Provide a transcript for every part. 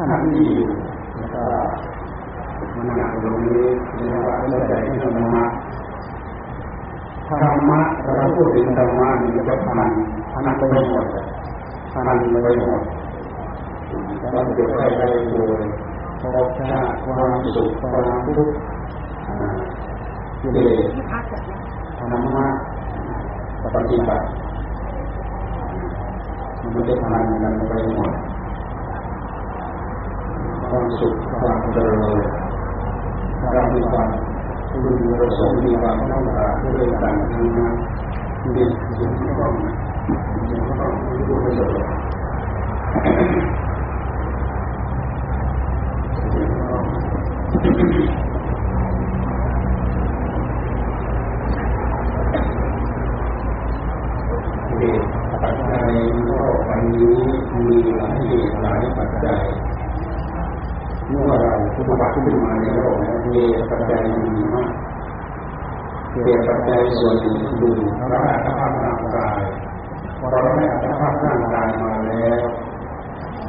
ท่านที่อยู่แล้วก็มันหนักตรงนี้เรียกว่าเข้าใจที่ธรรมะธรรมะเราพูดถึงธรรมะนี่จะพันพันไปหมดพันไปหมดเราจะไปได้โดยภพชาติความสุขความทุกข์กิเลสธรรมะปฏิบัติมันไม่ได้พันกันไปหมด ความสุขความเจริญเรามีความมีประสงค์มีความต้องการด้วยกันทั้งนั้นมีสิ่งที่ต้องสิ่งที่ต้องรู้ประโยชน์เหตุปัจจัยโลกวันนี้มีหลายเหตุหลายปัจจัยเมื่อ เราผู้บัติขึ้นมาในโลกนี้ปัจจัยมีมากเหตุปัจจัยส่วนหนึ่งคือเราได้อัตภาพร่างกายพอเราได้อัตภาพร่างกายมาแล้ว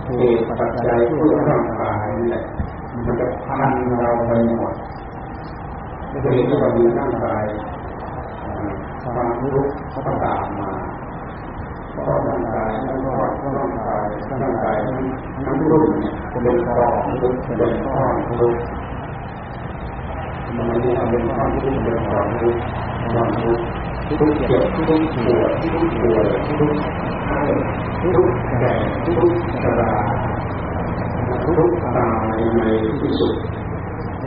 เหตุปัจจัยเพื่อร่างกายนี่แหละมันจะพันเราไปหมดเหตุที่เรามีร่างกายความรู้เขาตามมา เพราะร่างกายทั้งรอดร่างกายร่างกายทั้งรุ่นเนี่ยเป็นกองทุกเป็นก้อนทุกมันไม่ได้เป็นก้อนทุกเป็นกองทุกก้อนทุกทุกเจ็บทุกปวดทุกป่วยทุกไข้ทุกแก่ทุกชราทุกตายในที่สุด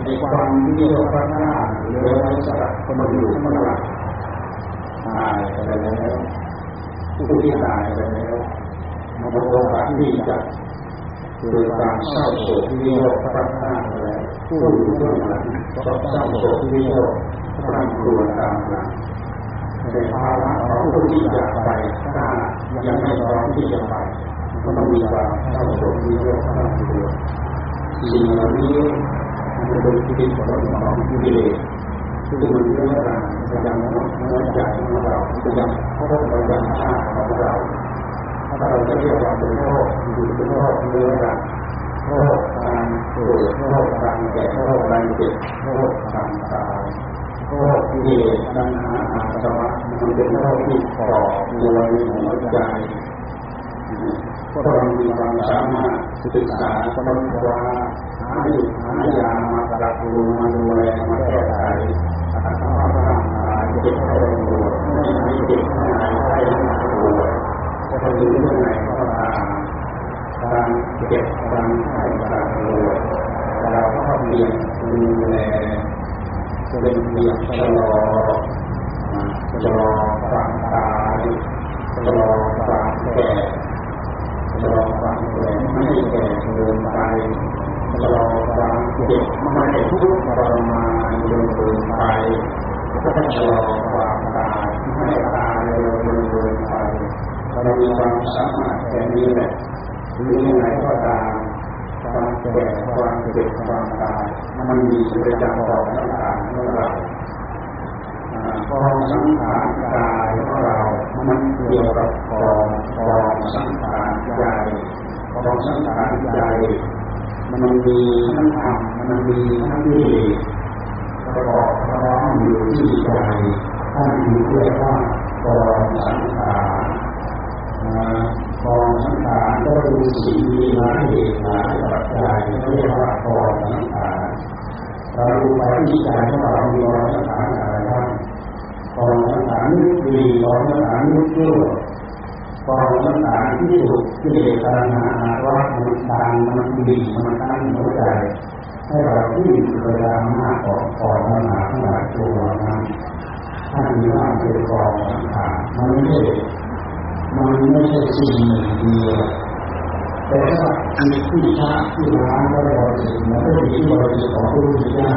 ในความที่เราพระหน้าเหลือไว้สำหรับคนอยู่ข้างหลังตายไปแล้ว ผู้ที่ตายไปแล้วมาโอกาสที่จะเกิดความเศร้าโศกที่เรียกพระหน้าแล้วผู้อยู่เบื้องหลังก็เศร้าโศกที่เรียกพระครัวตามหลังในภาวะของผู้ที่อยากไปถ้ายังไม่พร้อมที่จะไปก็ต้องมีความเศร้าโศกที่เรียกพระครัวสิ่งเหล่านี้มันเป็นที่ผลของกิเลส ที่มันเรื่องการพยาวประจำหัวใจของเราประจำพระประจำชาติของเราถ้าเราจะเรียกว่าเป็นโรคอยู่เป็นโรคเรื้อรังโรคการเกิดโรคการแก่โรคการเจ็บโรคการตายโรคกิเลสตัณหาอาสวะมันเป็นโรคที่ก่อตัวในหัวใจก็ต้องมีความสามารถศึกษาค้นคว้าหาหา ยามาปรับปรุงมาดูแลมาแก้ไข อังเจ็บไข้ได้ป่วยไม่ให้เจ็บไม่ให้ไข้ได้ป่วยจะทำอยู่ที่ไหนก็ตาเจ็บารไข้ารป่วยเราก็เพียงดูแลเป็นเพียงชะลอชะลอความตายชะลอความแก่ชะลอความแก่ไม่ให้แก่เกินไป ชะลอความเจ็บไม่ให้ทุกข์ทรมานจนเกินไปก็ชะลอความตายไม่ให้ตายเร็วจนเกินไปเรามีความสามารถแค่นี้แหละหรือยังไงก็ตามความแก่ความเจ็บความตายมันมีประจำต่อสังขารของเรากองสังขารกายของเรา มันเกี่ยวกับกองกองสังขารใจกองสังขารใจ มันมีทั้งธรรมมันมีทั้งกิเลสประกอบพร้อมอยู่ที่ใจท่านมีเรียกว่ากองสังขารกองสังขารก็คือสิ่งมีหลายเหตุหลายปัจจัยเรียกว่ากองสังขารเราดูไปที่ใจของเรามีกองสังขารอะไรบ้างกองสังขารนึกดีกองสังขารนึกชั่ว กองสังขารที่ถูกกิเลสตัณหาอาสวะมันตันมันดีมันตั้งหัวใจให้เราที่พยายามากของกองสังขาทั้งหลายตัวนั้นท่านว่าเป็นกองสังขารมันไม่ใช่มันไม่ใช่สิ่งหนึ่งเดียวแต่ว่ามีที่ชาที่ร้านก็บริสุทธิ์มันก็มีที่บริสุทธิ์ของพระพุทธเจ้า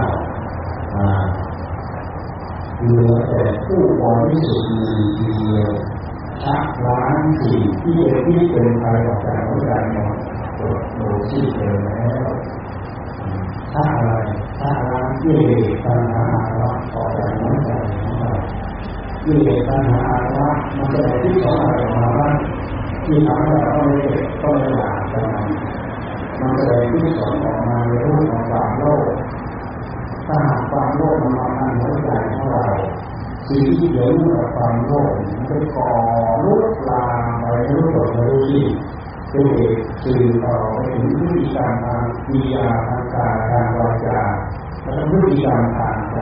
เหลือแต่ผู้บริสุทธิ์หนึ่งเดียว ชักล้างสิ่งที่เป็นที่เป็นไปออกจากหัวใจหมดตรวจดูที่เจอแล้วถ้าอะไรถ้าล้างกิเลสตัณหาละออกจากหัวใจของเรากิเลสตัณหาละมันจะที่สองอะไรออกมาบ้างที่ทำให้เราต้องไม่ต้องไม่หลาบกันมันมันแสดงที่สอนออกมาในรูปของความโลภถ้าหากความโลภมันมาทางหัวใจของเรา สิ่งที่เกี่ยวเนื่องกับความโลภมันจะก่อลุกลามไปรู้ตัวรู้ที่เป็นเหตุสื่อต่อไปถึงพฤติกรรมทางวิญญาทางกายทางวาจาและพฤติกรรมทางใจ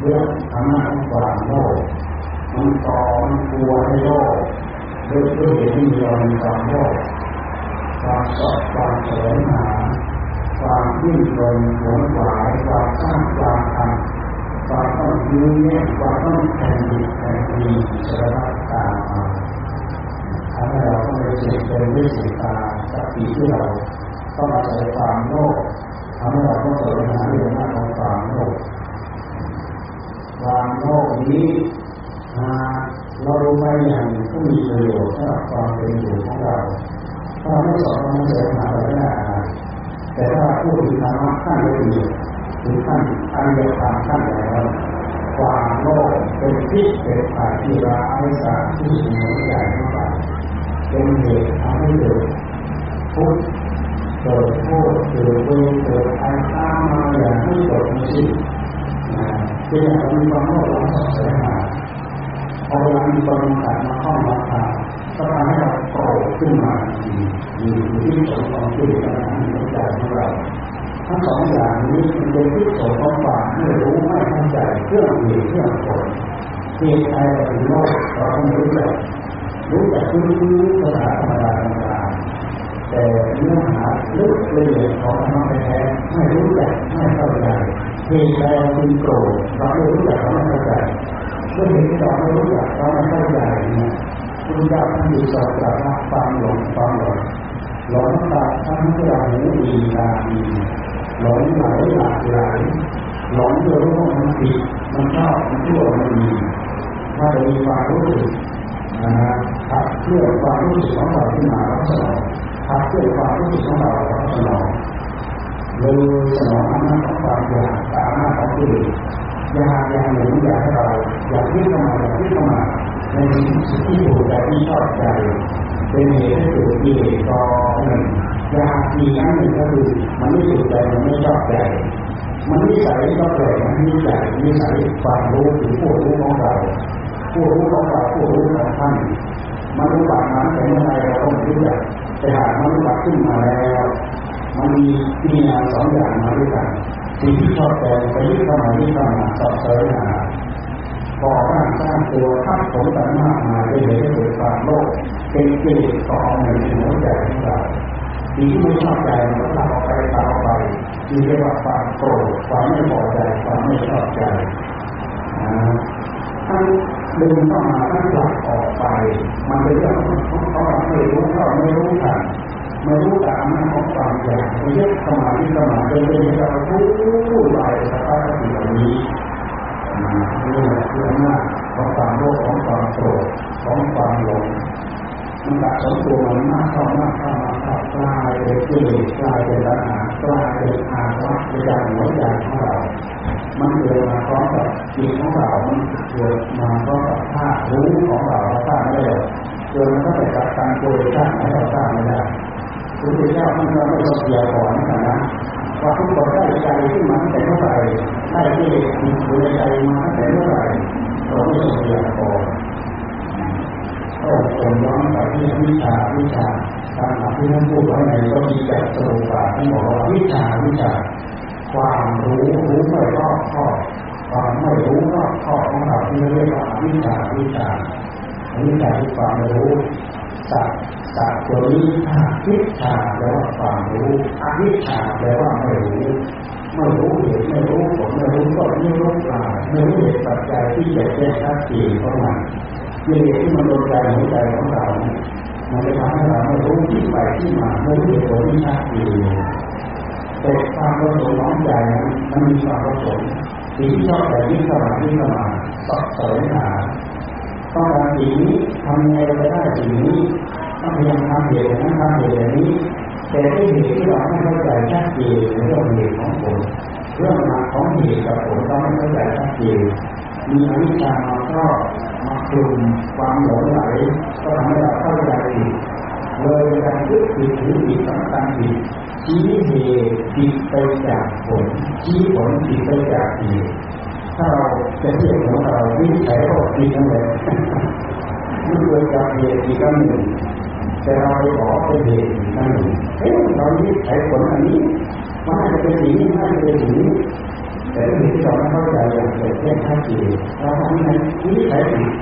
เรื่องอำนาจของความโลภมันก่อมันกลัวให้โลภด้วยด้วยเหตุที่มีความโลภความสอบความเฉลิมหาความยิ่งลงหวนหวายความสร้างความทำ ว่าต้องยืนเนี่าต้องแข่งดีแข่งดีสารพัดตามมาทำให้เราต้องไปเสียเป็นด้วยสีตาสติที่เราต้องอาศัยความโลภทำให้เราต้องเสริมหาเรื่องหน้าของความโลภความโลภนี้เรารู้ไปอย่างที่มีประโยชน์สำหรับความเป็นอยู่ของเราถ้าไม่สอนมันจะหาอะไรได้แต่ถ้าพูดถึงธรรมะขั้นละเอียดถึงขั้น อริยธรรมขั้นแล้วความโลภเป็นพิษเป็นอาชีระไม่สาที่สุดใหญ่มากเป็นเหตุทำให้เกิดทุกข์เกิดโทษเกิดเวรเกิดอันตามาอย่างไม่จบไม่สิ้นเป็นอย่างมีความโลภเราสอบสวนหาพอเวลามีความกัดมาเข้ามาทาก็ทำให้เราโกรธขึ้นมาอยู่ที่สมของที่ปัญหาในใจของเรา ทั้งสองอย่างนี้มันเป็นที่สมของความไม่รู้ไม่เข้าใจเครื่องเหตุเครื่องผลเหตุใดเรถึงโลกเราไม่รู้จักรู้จักรู้ภาษาธรรมดาธรรมดาแต่เนื้อหาลึกละเอียดของธรรมะแท้ไม่รู้จักไม่เข้าใจเหตุใดเราจึงโกรธเราไม่รู้จักเราไม่เข้าใจด้วยเหตุที่เราไม่รู้จักเราไม่เข้าใจเนี่ยคุณจ้าท่านอยู่สอบจากความหลงความหลงหลงตาทั้งที่เราหูดีตาดี หลงไหลหลากหลายหลงโดยรู้ว่ามันผิดมันชอบมันชั่วมันดีถ้าเรามีความรู้สึกนะฮะขับเคลื่อนความรู้สึกของเราขึ้นมาเราสนองขับเคลื่อนความรู้สึกของเราเราสนองเลยสนองอำนาจของความอยากตามอำนาจของกิเลสอยากอย่างหนึ่งอยากให้เราอยากที่เข้ามาอยากที่เข้ามาในสิ่งที่ถูกใจที่ชอบใจเป็นเหตุให้เกิดกิเลสต่อหนึ่ง ยากอีอันหนึ่งก็คือมันไม่ถูกใจมันไม่ชอบใจมันนิสัยก็แปลกมันนิสัยนิสัยความรู้ถึงผู้รู้ของเราผู้รู้ของเราผู้รู้ของท่านมันรู้บัตรนั้นแต่เมื่อไรเราต้องรู้จักแต่หากมันรู้บัตรขึ้นมาแล้ว มันมีมีงานสองอย่างมาด้วยกันสิ่งที่ชอบใจไปยึดเข้ามายึดเข้ามาสอบเสริมหาก่อร่างสร้างตัวทับถมกันมากมายได้เลยให้เกิดความโลภเป็นกิเลสก่อในหัวใจของเรา สิ่งที่ไม่ชอบใจมันก็ตัดออกไปตัดออกไปมีเรียกว่าความโกรธความไม่พอใจความไม่ชอบใจทั้งดึงเข้ามาทั้งหลักออกไป มันเป็นเรื่องของเขาไม่รู้เขาไม่รู้ทันไม่รู้ตามนั้นของความอยากไม่ยึดเข้ามาที่เข้ามาเป็นเรื่องเราพูดพูดไปสภาพสิ่งเหล่านี้นี่แหละคืออำนาจของความโลภของความโกรธของความหลง มันสะสมตัวมันมากเข้ามากเข้ามากเข้ากลายเป็นกิเลสกลายเป็นปัญหากลายเป็นอาวัตประจำหัวใจของเรา มันเกิดมาพร้อมกับจิตของเรา มันเกิดมาพร้อมกับธาตุรู้ของเราเราสร้างไม่ได้เกิดมันก็ไปจัดการโดยสร้างให้เราสร้างไม่ได้พระพุทธเจ้าท่านก็ไม่ต้องเสียก่อนนะว่าทุกคนได้ใจขึ้นมาตั้งแต่เมื่อไหร่ได้ที่อยู่ในใจมาตั้งแต่เมื่อไหร่เราไม่ต้องเสียก่อน ก็จนย้อนไปที่วิชาวิชาตามหลักที่ท่านพูดไว้ในก็มีแต่สรุปว่าท่านบอกว่าวิชาวิชา ความรู้รู้ไม่รอบคอบความไม่รู้รอบคอบของเราที่เรียกว่าวิชาวิชาวิชาที่ความรู้สัตสัตตัวนี้ถ้าวิชาแปลว่าความรู้อวิชาแปลว่าไม่รู้ไม่รู้เหตุไม่รู้ผลไม่รู้ก็ไม่รู้ปลายไม่รู้เหตุปัจจัยที่จะแก้ชัดเจนเข้ามา กิเลสที่มันโดนใจหัวใจของเรามันจะทำให้เราไม่รู้ที่ไปที่มาไม่รู้เหตุผลที่ชัดเจนแต่ความประสงค์ของใจมันมีความประสงค์สิ่งที่ชอบแต่ยิ่งเข้ามายิ่งเข้ามาสอบสวนหาต้องการสิ่งนี้ทำยังไงเราจะได้สิ่งนี้ต้องพยายามทำเหตุนั้นทำเหตุนี้ แต่ที่เหตุที่เราไม่เข้าใจชัดเจนในเรื่องเหตุของผลเรื่องมาของเหตุกับผลเราไม่เข้าใจชัดเจนมีอวิชชามาครอบ มาคลุมความหลงไหลก็ทำให้เราเข้าใจผิดเลยการยึดผิดถือผิดสำคัญผิดชี้เหตุผิดไปจากผลชี้ผลผิดไปจากเหตุถ้าเราจะเทียบของเราวิจัยก็ผิดนั่นแหละมันเกิดจากเหตุอีกอันหนึ่งแต่เราไปบอกเป็นเหตุอีกอันหนึ่งเอ๊ะเราวิจัยผลอันนี้มันน่าจะเป็นสิ่งนี้น่าจะเป็นสิ่งนี้แต่ที่เราไม่เข้าใจอย่างเกิดแค่ชัดเจนเราทำนั้นวิจัยผิด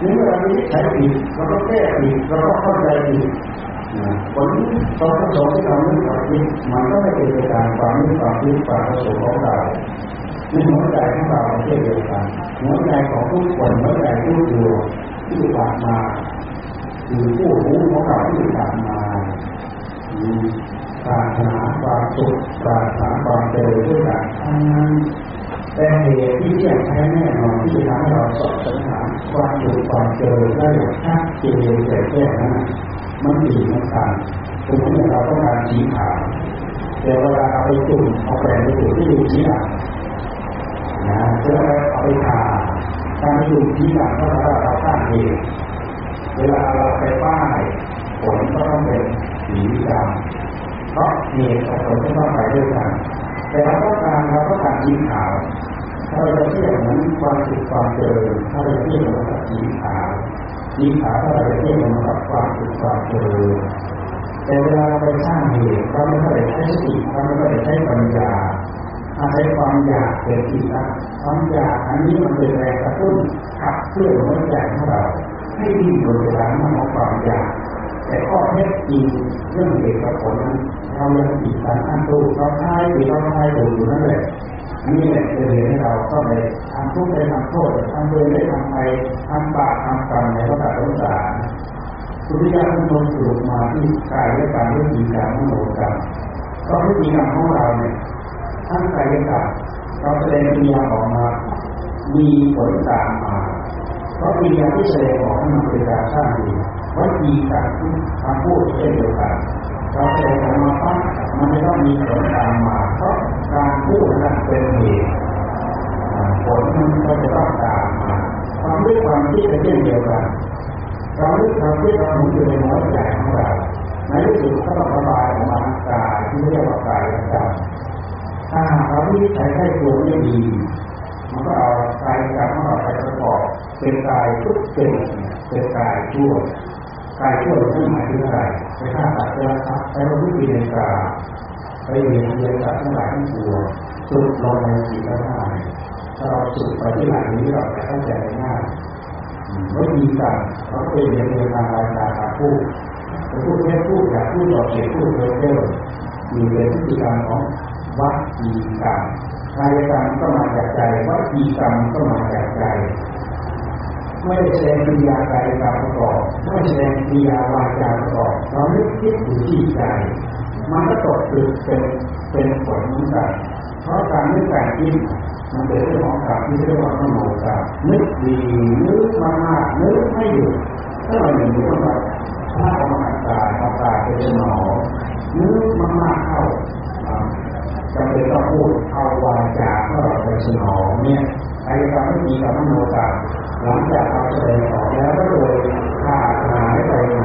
เมื่อเราวิจัยผิดเราก็แก้ผิดเราก็เข้าใจผิดผลตอนที่สองที่เราไม่ปฏิบัติมันก็ไม่เป็นไปตามความไม่ความคิดความประสงค์ของเราในหัวใจของเราเช่นเดียวกันหัวใจของทุกคนหัวใจทุกดวงที่ผ่านมาคือผู้รู้ของเราที่ผ่านมาปรารถนาความสุขปรารถนาความเจริญด้วยกันทั้งนั้นแต่เหตุที่แยกแท้แน่นอนที่ทำให้เราสอบสังหา ความสุขความเจริญได้อย่างชัดเจนแก่แก้นั้นมันดีมันต่างสมมติเราต้องการสีขาวแต่เวลาเอาไปจุ่มเอาแปรงไปจุ่มที่ดูสีดำนะเพื่อเอาไปทาการไปจุ่มสีดำก็เราเราสร้างเองเวลาเราไปป้ายผลก็ต้องเป็นสีดำเพราะเหตุกับผลก็ต้องไปด้วยกันแต่เราต้องการเราต้องการสีขาว ถ้าเราเทียบเหมือนความสุขความเจริญถ้าเราเทียบกับสีขาวสีขาวถ้าเราจะเทียบกับความสุขความเจริญแต่เวลาเราไปสร้างเหตุเราไม่ได้ใช้สติเราไม่ได้ใช้ปัญญาอาศัยความอยากเกิดขึ้นนะความอยากอันนี้มันเป็นแรงกระตุ้นขับเคลื่อนหัวใจของเราให้ดิ้นรนตามน้ำของความอยาก แต่ข้อเท็จจริงเรื่องเหตุกับผลนั้นเรายังติดสารอันตู้เราทายหรือเราทายถูกอยู่นั่นแหละ นี่แหละคือเหตุให้เราก็ไปทำทุกข์ไปทำโทษทำเวรได้ทำไปทำบาปทำกรรมในพระบาทสงสารพุทธิยถาท่านทรงสรุปมาที่กายและการวิธีการมโนกรรมก็วิธีการของเราเนี่ยทั้งกายกับเราแสดงปัญญาออกมามีผลตามมาเพราะปัญญาที่แสดงออกมันเป็นการสร้างดีวัตถีการคำพูดเช่นเดียวกันเราแสดงออกมาปั๊บมันจะต้องมีผลตามมาเพราะ การพูดนั้นเป็นเหตุผลมันก็จะต้องตามมาความรู้ความคิดเป็นเช่นเดียวกันเรามรู้เรามคิดเราหมุนอยู่ในหัวใจของเราในที่สุดก็ต้องระบายออกมากายที่เรียกว่ากายกรรมถ้าเราที่ใช้ใช้ตัวไม่ดีมันก็เอากายกรรมของเราไปประกอบเป็นกายทุกเป็นเป็นกายชั่วกายชั่วไม่นหมายถึงอะไรไปฆ่าตัดเชื้อครับไปรู้วิธีในกา ไปเรียนเรียนกับทั้งหลายทั้งปวงสุดลงในจิตได้ถ้าเราสุดไปที่หลังนี้เราจะเข้าใจง่ายวิธีการเขาเป็นเรียนเรียนทางรายการทางพูดพูดแค่พูดอยากพูดต่อเสียพูดเร็วๆมีเป็นวิธีการมของวัดจีกรรมกายกรรมก็มาจากใจวัดจีกรรมก็มาจากใจไม่ได้แสดงปิญญากายกรรมประกอบไม่แสดงปิญญาวาจาประกอบเราไม่คิดอยู่ที่ใจ มันก็ตกตึกเป็นเป็นผลเหมือนกันเพราะการนึกการคิดมันเป็นเรื่องของการที่เรียกว่ามโนกรรมนึกดีนึกมากๆนึกไม่หยุดถ้าเราอย่างนี้ก็แบบถ้าเอามาตายเอาตายไปสนอนึกมากๆเข้าจำเป็นต้องพูดเอาวาจาขอเราไปสนองเนี่ยไอ้การไม่มีกับมโนกรรมหลังจากเราแสดงออกแล้วก็เลยขาดหายไปไหน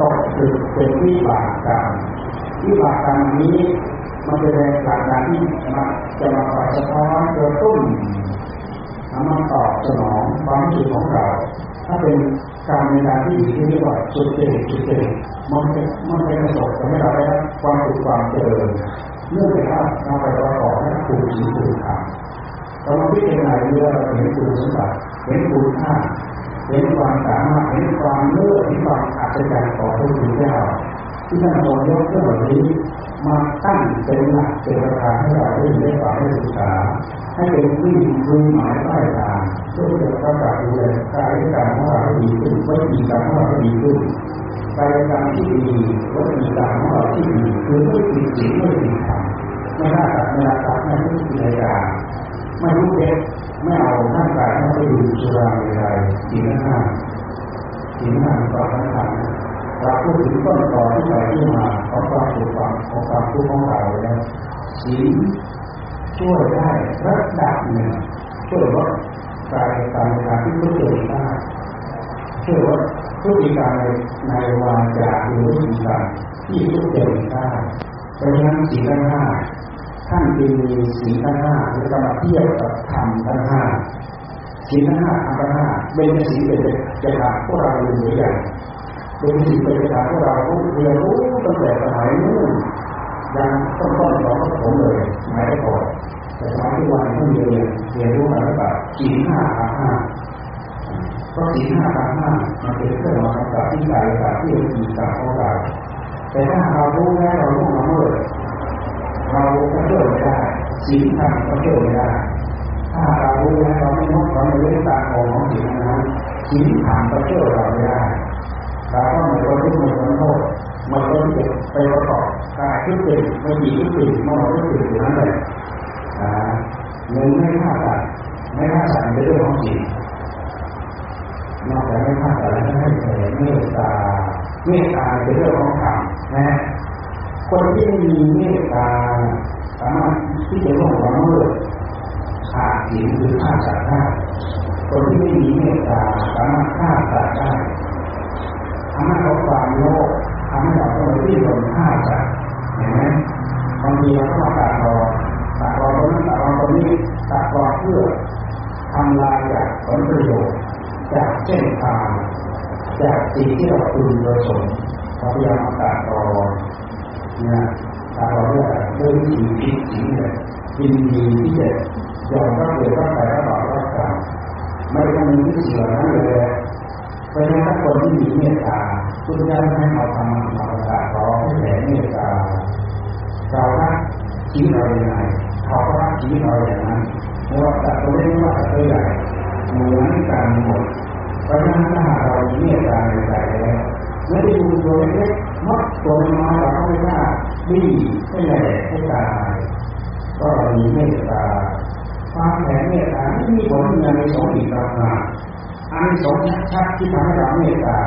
ตกตึกเป็นวิบากกรรม วิบากกรรมนี้มันจะเป็นหลักการที่มาจะมาคอยสะท้อนตัวตุ้นทำมาตอบสนองความรู้สึกของเราถ้าเป็นการในการที่ดีที่เรียกว่าสุดเด็ดสุดเด็ดมันจะมันจะประสบทำให้เราได้ความสุขความเจริญเนื่องจากว่าเราไปประกอบให้ถูกสิ่งถูกทำเรามาพิจารณาเรื่องเห็นคุณสมบัติเห็นคุณค่าเห็นความสามารถเห็นความเลื่อเห็นความอัศจรรย์ของพระพุทธเจ้า ที่ท่านทรงยกเรื่องนี้มาตั้งเป็นหลักเป็นประการให้เราได้ได้ฟังได้ศึกษา ให้เป็นที่รู้หมายปลายทางเพื่อจะประกาศดูแลกายกรรของเราให้ดีขึ้นวิธีการของเราให้ดีขึ้นกายกรรที่ดีวิธีการของเราที่ดีคือไม่ผิดศีลไม่ผิดธรรมไม่ฆ่าสัตว์ไม่ลักทรัพย์ไม่ทุจริตการไม่รู้เท็จไม่เอาร่างกายไม่ดื่มสุราเมรัยสิ่งห้าสิ่งห้าต่อสำคัญ เราพูดถึงต้นตอที่ไปที่มาของความสุขความของความทุกข์ของเราแล้วศีช่วยได้ระดับหนึ่งช่วยลดกายการการที่ทุจริตได้ช่วยลดพฤติกรรมในในวาจาหรือพฤติกรรมที่ทุกเจริญได้เพราะฉะนั้นสิ่งทั้งห้าท่านจึงมีสิ่งทั้งห้าแล้วก็มเทียบกับธรรมทั้งห้าสิ่งทั้งห้าธรรมทั้งห้าเป็นสิ่งเป็นจะถามพวกเราเรืออย่าง เป็นสิ่งป็นจะถามพวกเราเรียนรู้ตั้งแต่สมัยนู้นยังต้นต้นของผมเลยหมายก่อนแต่สมัยที่วันที่เรียนเรียนรู้มาแล้วแบบสี่ห้าห้าเพราะสี่ห้าห้ามันเป็นเครื่องมากับที่กายกับที่มีกับของเราแต่ถ้าเรารู้แล้วเรารู้มาเมื่อเราก็ช่วยไม่ได้สิ่งทำก็ช่วยไม่ได้ถ้าเรารู้แล้วเราไม่นอกเราไม่รู้ตาของของสิ่งนั้นสิ่งทำก็ช่วยเราไม่ได้ เราก็มือนคนที่มันโทษมันก็จะไปประกอบกายทุกสิ่งไม่ดีทุกสิ่งมันทุกสิ่งอยู่นั่นแหละเงินไม่ค่าสัตว์ไม่ค่าสัตว์เป็นเรื่องของจิตนอกจากไม่ฆ่าสัตว์แล้วให้แผ่เมตตาเมตตาเป็นเรื่องของธรรมนะคนที่ไม่มีเมตตาสามารถที่จะล่วงละเมิดขาดศีลหรือฆ่าสัตว์ได้คนที่ไม่มีเมตตาสามารถฆ่าสัตว์ได้ ทำให้เขาความโลภทำให้เราต้องที่โดนฆ่าสัตว์เห็นไหมบางทีเราก็มาตัดรอตัดรอตรงนั้นตัดรอตรงนี้ตัดรอเพื่อทำลายจากผลประโยชน์จากเส้นทางจากสิ่งที่เราคุณประสงค์เราพยายามตัดรอนะตัดรอด้วยด้วยวิธีคิดสิ่งเนี่ยยินดีที่จะยอมรับเลยว่าใครรับต่อรับกรรมไม่ต้องมีสิ่งเหล่านั้นเลย พราะฉะนั้นคนที่มีเมตตาพุทธเจ้าให้เราทำมาประกาศร้องให้แผ่เมตตาเรารักชีวิตเราอย่างไรเขาก็รักชีวิตเราอย่างนั้นไม่ว่าแต่ตัวเล็กว่าแต่ตัวใหญ่เหมือนกันหมดเพราะฉะนั้นถ้าเรามีเมตตาในใจแล้วไม่ได้ดูตัวเล็กมัดตัวน้อยเราก็ไม่กล้าดีไม่ใหญ่ให้ตายก็เรามีเมตตาความแผ่เมตตาไม่มีผลงานในสองอีกต่างหาก อันสงชัดที่ทำให้เราเมตตา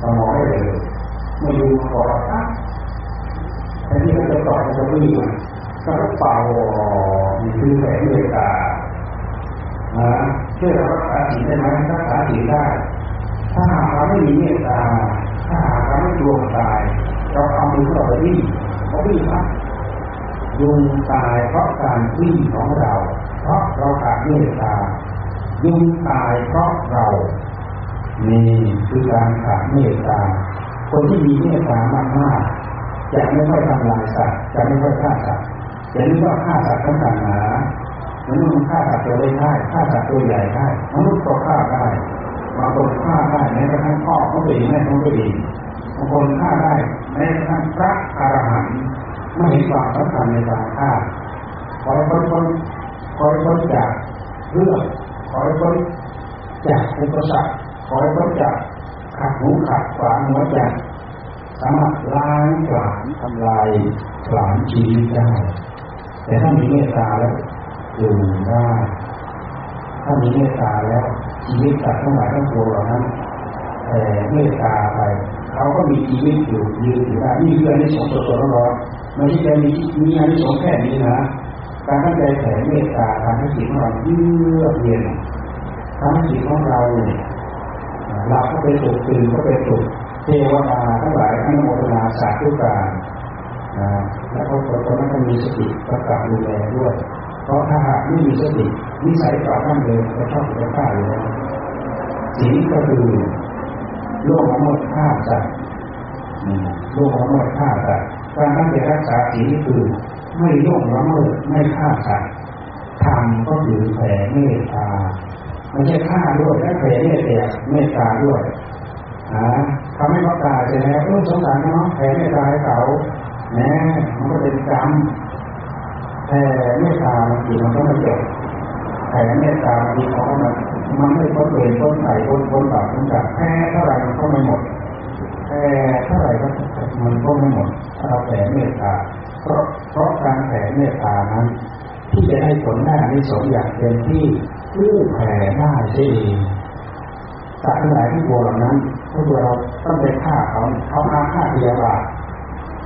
สมองได้เลยไม่ดูขอรักแทนที่เราจะต่อจะวิ่งก็เป่ามีคือแผ่เมตตานะช่วยเรารักษาศีลได้ไหมรักษาศีลได้ ถ้าหากเราไม่มีเมตตา ถ้าหากเราไม่ดวงตาย เราเอามือเราไปวิ่งเขาวิ่งครับยุงตายเพราะการวิ่งของเรา เพราะเราขาดเมตตา ยุงตายเพราะเรานี่คือการขาดเมตตา คนที่มีเมตตามากๆจะไม่ค่อยทำลายสัตว์จะไม่ค่อยฆ่าสัตว์จะนึกว่าฆ่าสัตว์ต้องการหนามนุษย์ฆ่าสัตว์ตัวเล็กได้ฆ่าสัตว์ตัวใหญ่ได้มนุษย์ก็ฆ่าได้บางคนฆ่าได้แม้กระทั่งพ่อเขาเองแม่เขาเองบางคนฆ่าได้แม้กระทั่งพระอรหันต์ไม่เห็นความสำคัญในการฆ่าคอยพ้นพ้นคอยพ้นจากเรื่อง คอยพ้นจากอุปสรรคคอยพ้นจากขัดหูขัดขวางหัวใจสามารถล้างกลานทำลายกลานชีวิตได้ แต่ถ้ามีเมตตาแล้วอยู่ได้ถ้ามีเมตตาแล้วชีวิตสัตว์ทั้งหลายทั้งปวงเหล่านั้นแต่เมตตาไปเขาก็มีชีวิตอยู่ยืนอยู่ได้นี่คืออันนี้สงสดๆร้อนๆไม่ใช่จะมีมีอันนี้สงแค่นี้นะการตั้งใจแผ่เมตตาทำให้จิตของเราเยือกเย็น ทำให้จิตของเราเนี่ยหลับก็เป็นสุขตื่นก็เป็นสุขเทวดาทั้งหลายอนุโมทนาสาธุการนะแล้วก็คนนั้นก็มีสติประกาศดูแลด้วย เพราะถ้าหากไม่มีสตินิสัยต่อท่านเลยจะชอบจะฆ่าอยู่แล้วสิ่งก็คือโลกละเมิดฆ่าสัตว์โลกละเมิดฆ่าสัตว์การตั้งใจรักษาสิ่งคือไม่โลกละเมิดไม่ฆ่าสัตว์ทำก็คือแผ่เมตตา ไม่ใช่ฆ่าด้วยและแผ่เมตตาเมตตาด้วยนะทำให้เขาตายไปแล้วเออสงสารเนาะแผ่เมตตาให้เขาแหมมันก็เป็นกรรมแต่เมตตาบางทีมันก็ไม่จบแต่เมตตาบางทีเขาก็มันมันไม่พ้นเวรพ้นไถ่พ้นพ้นบาปพ้นจากแพ้เท่าไหร่มันก็ไม่หมดแพ้เท่าไหร่ก็มันก็ไม่หมดถ้าเราแผ่เมตตาเพราะเพราะการแผ่เมตตานั้น ที่จะให้ผลได้ในสมอย่างเต็มที่ ผู้แผ่ได้ใช่สัตว์ทั้งหลายที่บัวเหล่านั้นถ้าเราต้องไปฆ่าเขาเขาอาฆาตพยาบาท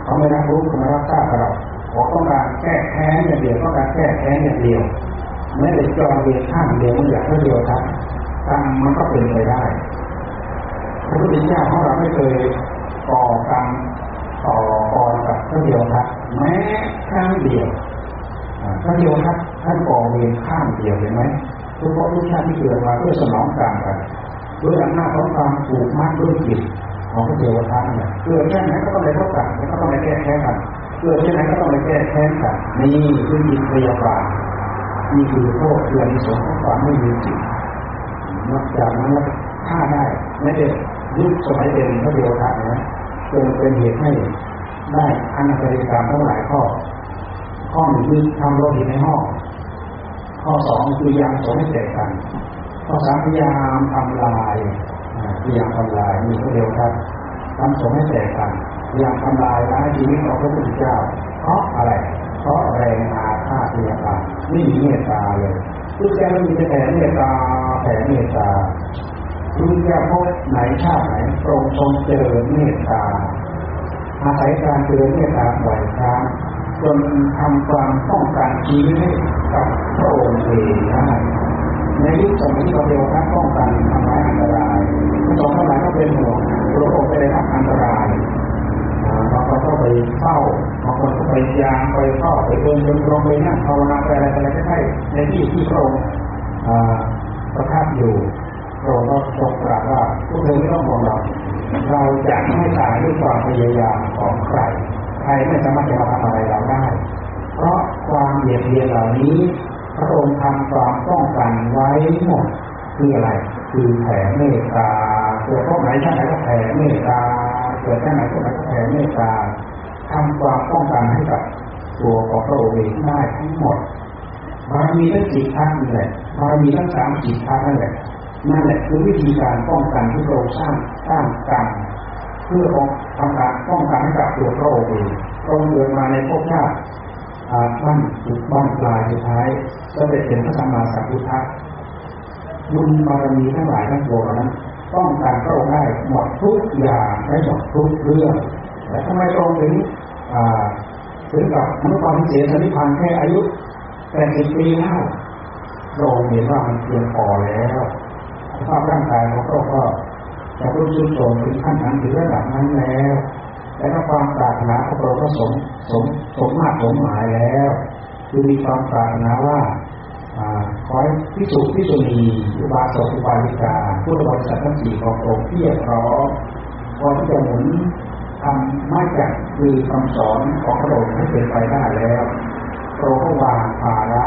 เขาไม่รับรู้เขาไม่รับทราบเราขอต้องการแก้แค้นอย่างเดียวต้องการแก้แค้นอย่างเดียวไม่ได้จองเวรข้างเดียวมันอยากให้เดียวครับกรรมมันก็เป็นไปได้พระพุทธเจ้าของเราไม่เคยก่อกรรมต่อกรกับพระเดียวทัดแม้ครั้งเดียวพระเดียวทัดท่านก่อเวรข้ามเดียวเห็นไหม ทุกคนทุกชาติที่เกิดมาเพื่อสนองกรรมกันด้วยอำนาจของความผูกมัดด้วยจิตของพระเทวทัตเนี่ยเกิดแค่ไหนก็ต้องไปเท่ากันแล้วก็ต้องไปแก้แค้นกันเกิดแค่ไหนก็ต้องไปแก้แค้นกันนี่คือจิตพยาบาทนี่คือโทษเรื่องสงของความไม่มีจิตนอกจากนั้นแล้วฆ่าได้ไม่ได้ยุคสมัยเป็นพระเทวทัตนะจนเป็นเหตุให้ได้อนาคตกรรมทั้งหลายข้อข้อหนึ่งคือทำโลหิตในห้อง ข้อสองคือยังสงให้แตกกัน ข้อสามพยายามทำลายพยายามทำลายมีก็เดียวครับทำสงให้แตกกันพยายามทำลายล้างชีวิตของพระพุทธเจ้า เพราะอะไร เพราะแรงอาฆาตพยาบาทไม่มีเมตตาเลยพุทธเจ้าไม่มีแต่แผ่เมตตาแผ่เมตตาพุทธเจ้าพบไหนชาติไหนตรงทรงเจริญเมตตาอาศัยการเจริญเมตตาบ่อยครั้ง จนทำความต้องการชีวิตกับพระองค์เองได้ในยุคสมัยที่เราเรียกว่าป้องกันทำร้ายอันตรายทั้สองทั้งหลายก็เป็นห่วงพระองค์ไปได้รับอันตรายบางคนก็ไปเฝ้าบางคนก็ไปยามไปเฝ้าไปเดินจนตรงไปนั่งภาวนาไปอะไรอะไรใกล้ในที่ที่พระองค์ประทับอยู่พระองค์ก็ทรงตรัสว่าพวกเธอไม่ต้องห่วงเราเราจะไม่ตายด้วยความพยายามของใคร ครไม่สามารถจะมาทำอะไรเราได้ เพราะความเบียดเบียนเหล่านี้พระองค์ทำความป้องกันไว้หมดคืออะไร คือแผ่เมตตาเกิดพวกไหนชาติไหนก็แผ่เมตตาเกิดชาติไหนพวกไหนก็แผ่เมตตาทำความป้องกันให้กับตัวของพระองค์เองได้ทั้งหมดบารมีทั้งจิตทัศน์นี่แหละบารมีทั้งสามจิตทัศน์นั่นแหละนั่นแหละคือวิธีการป้องกันที่พระองค์สร้างสร้างกรรม เพื่อทำการป้องกันให้กับตัวพระองค์เองพระองค์เกิดมาในภพชาติบ้านจุดบ้านปลายสุดท้ายก็เป็นเป็นพระสัมมาสัมพุทธะบุญบารมีทั้งหลายทั้งปวงนั้นต้องการพระองค์ได้หมดทุกอย่างได้หมดทุกเรื่องแต่ทำไมพระองค์ถึงถึงกับมนุษย์ความเสียสนิพานแค่อายุแปดสิบปีแล้วพระองค์เห็นว่ามันเพียงพอแล้วสภาพร่างกายของพระองค์ก็ จะรุ่งสุดโทมถึงขั้นนั้นถึงระดับนั้นแล้วและก็ความปรารถนาของเราก็สมสมสมมาตรสมหมายแล้ว คือมีความปรารถนาว่าขอให้พิสุพิสุณีอุบาสกอุบาสิกาผู้บริษัททั้งสี่ขององค์เพียรพร้อมพอที่จะหมุนทำไม่จักคือคำสอนของพระองค์ให้เป็นไปได้แล้วโปรก็วางภาระ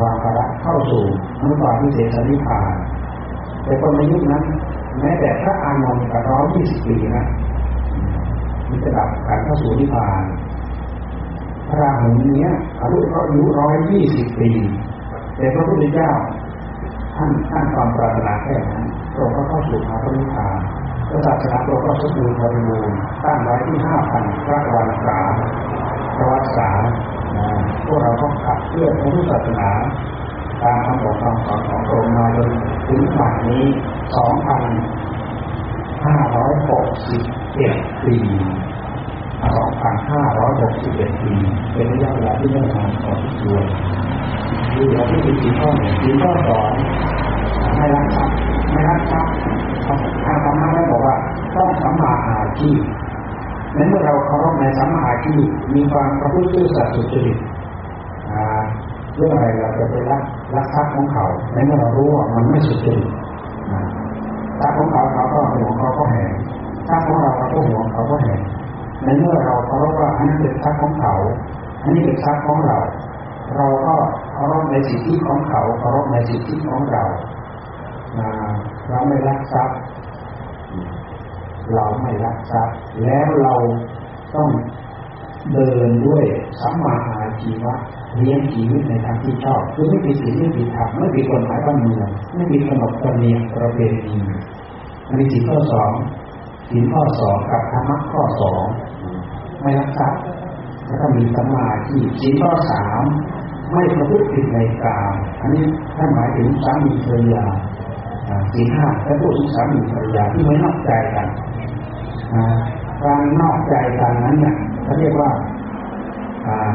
วางภาระเข้าสู่อนุบาลพิเศษนิพพาน แต่คนในยุคนั้น แม้แต่พระอานนท์กับร้อยยี่สิบปีนะมีระดับการเข้าสู่นิพพาน พระราหุลเนี้ยอายุอายุร้อยยี่สิบปี แต่พระพุทธเจ้า ท่านท่านความปรารถนาแค่นั้นพระองก็เข้าสู่พระนิพพานพระศาสนาพระก็สมบูรณ์บริบูรณ์ตั้งไว้ที่ห้าพันพระวันษาประวัติศาสตร์พวกเราก็ขับเคลื่อนพระพุทธศาสนา ตามคำบอกคำสอนของพระองค์มาจนถึงปัจจุบันนี้สองพันห้าร้อยหกสิบเอ็ดปีสองพันห้าร้อยหกสิบเอ็ดปีเป็นระยะเวลาที่ไม่นานพอสมควรดูอย่างที่สี่ข้อหนึ่งสี่ข้อสองไม่รักทรัพย์ไม่รักทรัพย์ทางธรรมะได้บอกว่าต้องสัมมาอาชีพนั้นเมื่อเราเคารพในสัมมาอาชีพมีความประพฤติซื่อสัตย์สุจริต เรื่องอะไรเราจะไปรักรักทรัพย์ของเขาในเมื่อเรารู้ว่ามันไม่สุจริตทรัพย์ของเขาเขาก็ห่วงเขาก็แห่ทรัพย์ของเราเราก็ห่วงเขาก็แห่ในเมื่อเราเคารพว่าอันนี้เป็นทรัพย์ของเขาอันนี้เป็นทรัพย์ของเรา เราก็เคารพในสิทธิของเขาเคารพในสิทธิของเราเราไม่รักทรัพย์ เราไม่รักทรัพย์ แล้วเราต้องเดินด้วยสัมมาอาชีวะ เลี้ยงชีวิตในทางที่ชอบคือไม่ผิดศีลไม่ผิดธรรมไม่ผิดกฎหมายบ้านเมืองไม่ผิดขนบธรรมเนียมประเพณีอันนี้สิ่ข้อสองสิ่ข้อสองกับธรรมะข้อสองไม่รักทรัพย์แล้วก็มีสมาที่สิ่ข้อสามไม่ประพฤติผิดในกามอันนี้ท่านหมายถึงสามีภรรยาสี่ห้าและผู้สามีภรรยาที่ไม่นอกใจกันการนอกใจกันนั้นเนี่ยเขาเรียกว่า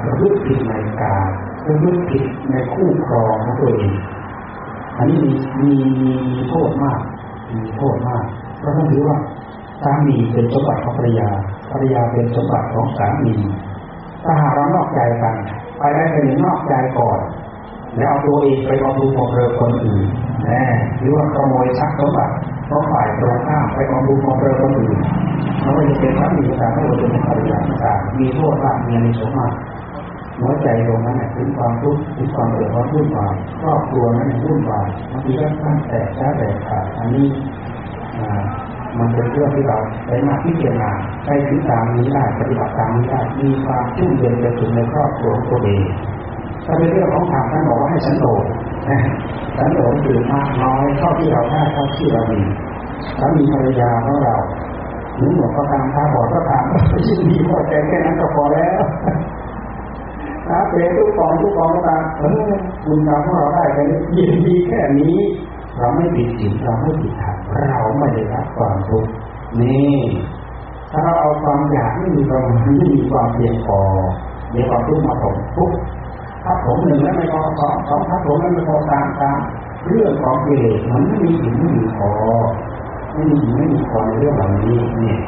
ประพฤติผิดในกาประพฤติผิดในคู่ครองของตัวเองอันนี้มีมีมีโทษมากมีโทษมาก เพราะท่านถือว่าสามีเป็นสมบัติของภรรยาภรรยาเป็นสมบัติของสามีถ้าหากเรานอกใจกันไปได้เป็นนอกใจก่อน แล้วเอาตัวเองไปบำรุงบำเรอคนอื่นแน่หรือว่าขโมยทรัพย์สมบัติ เพราฝ่ายตรงข้ามไปบำรุงบำเรอคนอื่นเขาจะเป็นสามีการไม่ว่าจะเป็นภรรยาต่างมีโทษมากมีในสมมาหัวใจตรงนั้นถึงความทุกข์ถึงความเดือดร้อนวุ่นวายครอบครัวนั้นวุ่นวายบางทีก็ตั้งแต่ช้าแต่ขาดอันนี้มันเป็นเรื่องที่เราได้มาพิจารณาใช้ถึงตามนี้ได้ปฏิบัติตามนี้ได้มีความชุ่มเย็นเป็นสุขในครอบครัวตัวเองถ้าเป็นเรื่องของธรรมท่านบอกว่าให้สันโดษ สันโดษคือมากน้อยเท่าที่เราได้เท่าที่เรามีถ้ามีภรรยาของเราหรือหมวก็ตามถ้าบอกก็ตามยินดีพอใจแค่นั้นก็พอแล้วถ้าเป็นทุกกองทุกกองก็ตามเออบุญกรรมของเราได้แค่นี้ยินดีแค่นี้ เราไม่ผิดศีลเราไม่ผิดธรรมเราไม่ได้รับความทุกข์นี่ถ้าเราเอาความอยากไม่มีความไม่มีความเพียงพอเดี๋ยวความทุกข์มาผมทุกข์ ถ้าผมหนึ่งแล้วไม่พอสองสองถ้าผมแล้วไม่พอตามตามเรื่องของเกศมันไม่มีหินไม่มีพอไม่มีหินไม่มีพอในเรื่องเหล่านี้เนี่ย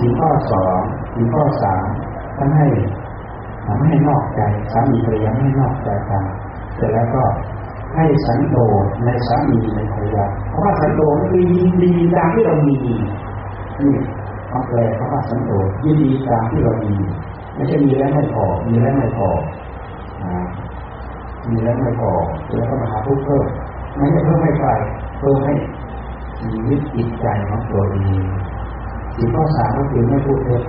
หินข้อสองหินข้อสามท่านให้ไม่ให้นอกใจสามีภรรยาไม่ให้นอกใจกันเสร็จแล้วก็ให้สันโดษในสามีในภรรยาเพราะว่าสันโดษคือยินดีตามที่เรามีนี่คำแปลเพราะว่าสันโดษยินดีตามที่เรามีไม่ใช่มีแล้วไม่พอมีแล้วไม่พอ มีแล้วไม่พอแล้วก็มาหาผู้เพิ่มไม่ใช่เพิ่มให้ใครเพิ่มให้ชีวิตจิตใจของตัวเองสิ่งข้อสามก็คือไม่พูดเท็จ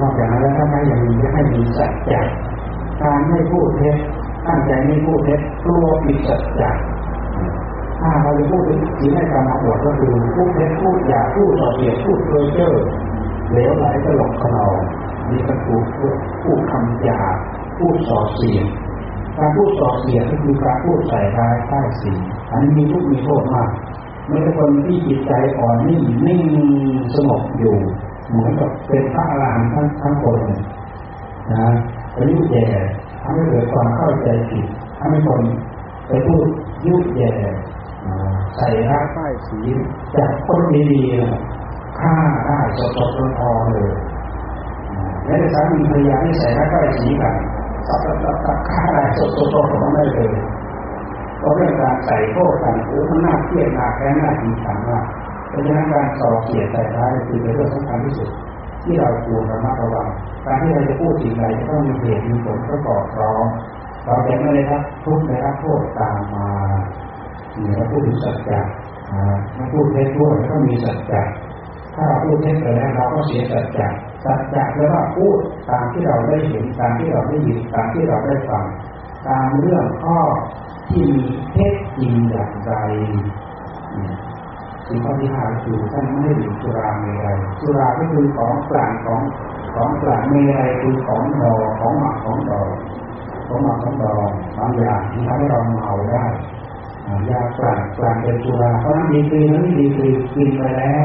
นอกจากนั้นแล้วถ้าไม่ยังมีจะให้มีสัจจะการไม่พูดเท็จตั้งใจไม่พูดเท็จกลัวผิดสัจจะถ้าเราจะพูดถึงสิ่งให้การมบวชก็คือพูดเท็จพูดอย่าพูดต่อเสียพูดเพ้อเจ้อเหลวไหลตลกขนองนี่ก็พูดพูดคำหยาพูดส่อเสียง การพูดส่อเสียงก็คือการพูดใส่ร้ายป้ายสีอันนี้มีทุกมีโทษมากไม่ใช่คนที่จิตใจอ่อนนิ่งนิ่งสงบอยู่เหมือนกับเป็นพระอรหันต์ทั้งทั้งคนนะอายุแย่ทำให้เกิดความเข้าใจผิดทำให้คนไปพูดยุแย่ใส่ร้ายป้ายสีจากคนดีๆฆ่าได้สดๆร้อนๆเลยแม้แต่สามีภรรยาที่ใส่ร้ายป้ายสีกัน สับสับสับฆ่าได้สดๆร้อนๆได้เลยเพราะเรื่องการใส่โทษกันโอ้มันน่าเครียดน่าแค้นน่าจริงจังมาเพราะฉะนั้นการส่อเสียดใส่ร้ายคือเป็นเรื่องสำคัญที่สุด ที่เราควรระมัดระวังการที่เราจะพูดสิ่งใดจะต้องมีเหตุมีผลประกอบพร้อมเราจะไม่ได้รับทุกข์ได้รับโทษตามมาเหนือพูดถึงสัจจะมาพูดเท็จด้วยก็มีสัจจะถ้าเราพูดเท็จไปแล้วเราก็เสียสัจจะ สัจจะแปลว่าพูดตามที่เราได้เห็นตามที่เราได้ยินตามที่เราได้ฟังตามเรื่องข้อที่มีเท็จจริงอย่างไรสิ่งข้อที่ห้าคือท่านไม่ได้ดื่มสุราเมรัยสุราก็คือของกลางของของกลางเมรัยคือของดอของหมักของดอของหมักของดอบางอย่างที่ทำให้เราเมาได้ยากลางกลางเป็นสุราเพราะนั้นดีกรีนั้นดีกรีกินไปแล้ว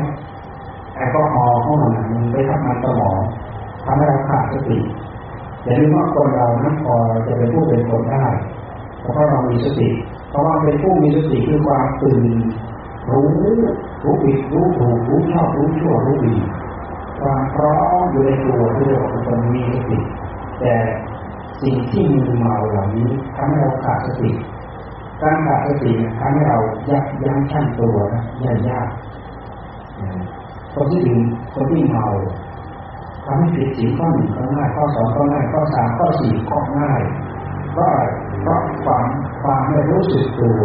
แอลกอฮอล์เข้ามามันไปทำงานสมองทำให้เราขาดสติอย่าลืมว่าคนเรานั้นพอจะเป็นผู้เป็นคนได้เพราะเรามีสติ เพราะว่าเป็นผู้มีสติคือความตื่นรู้รู้ผิดรู้ถูกรู้ชอบรู้ชั่วรู้ดีความพร้อมอยู่ในตัวที่เรียกว่าคนมีสติแต่สิ่งที่มีเมาเหล่านี้ทำให้เราขาดสติการขาดสติทำให้เรายับยั้งชั่งตัวนะยากยาก คนที่ดื่มคนที่เมาทำให้ผิดสิ่งข้อหนึ่งก็ง่ายข้อสองก็ง่ายข้อสามข้อสี่ก็ง่ายเพราะเพราะความความไม่รู้สึกตัว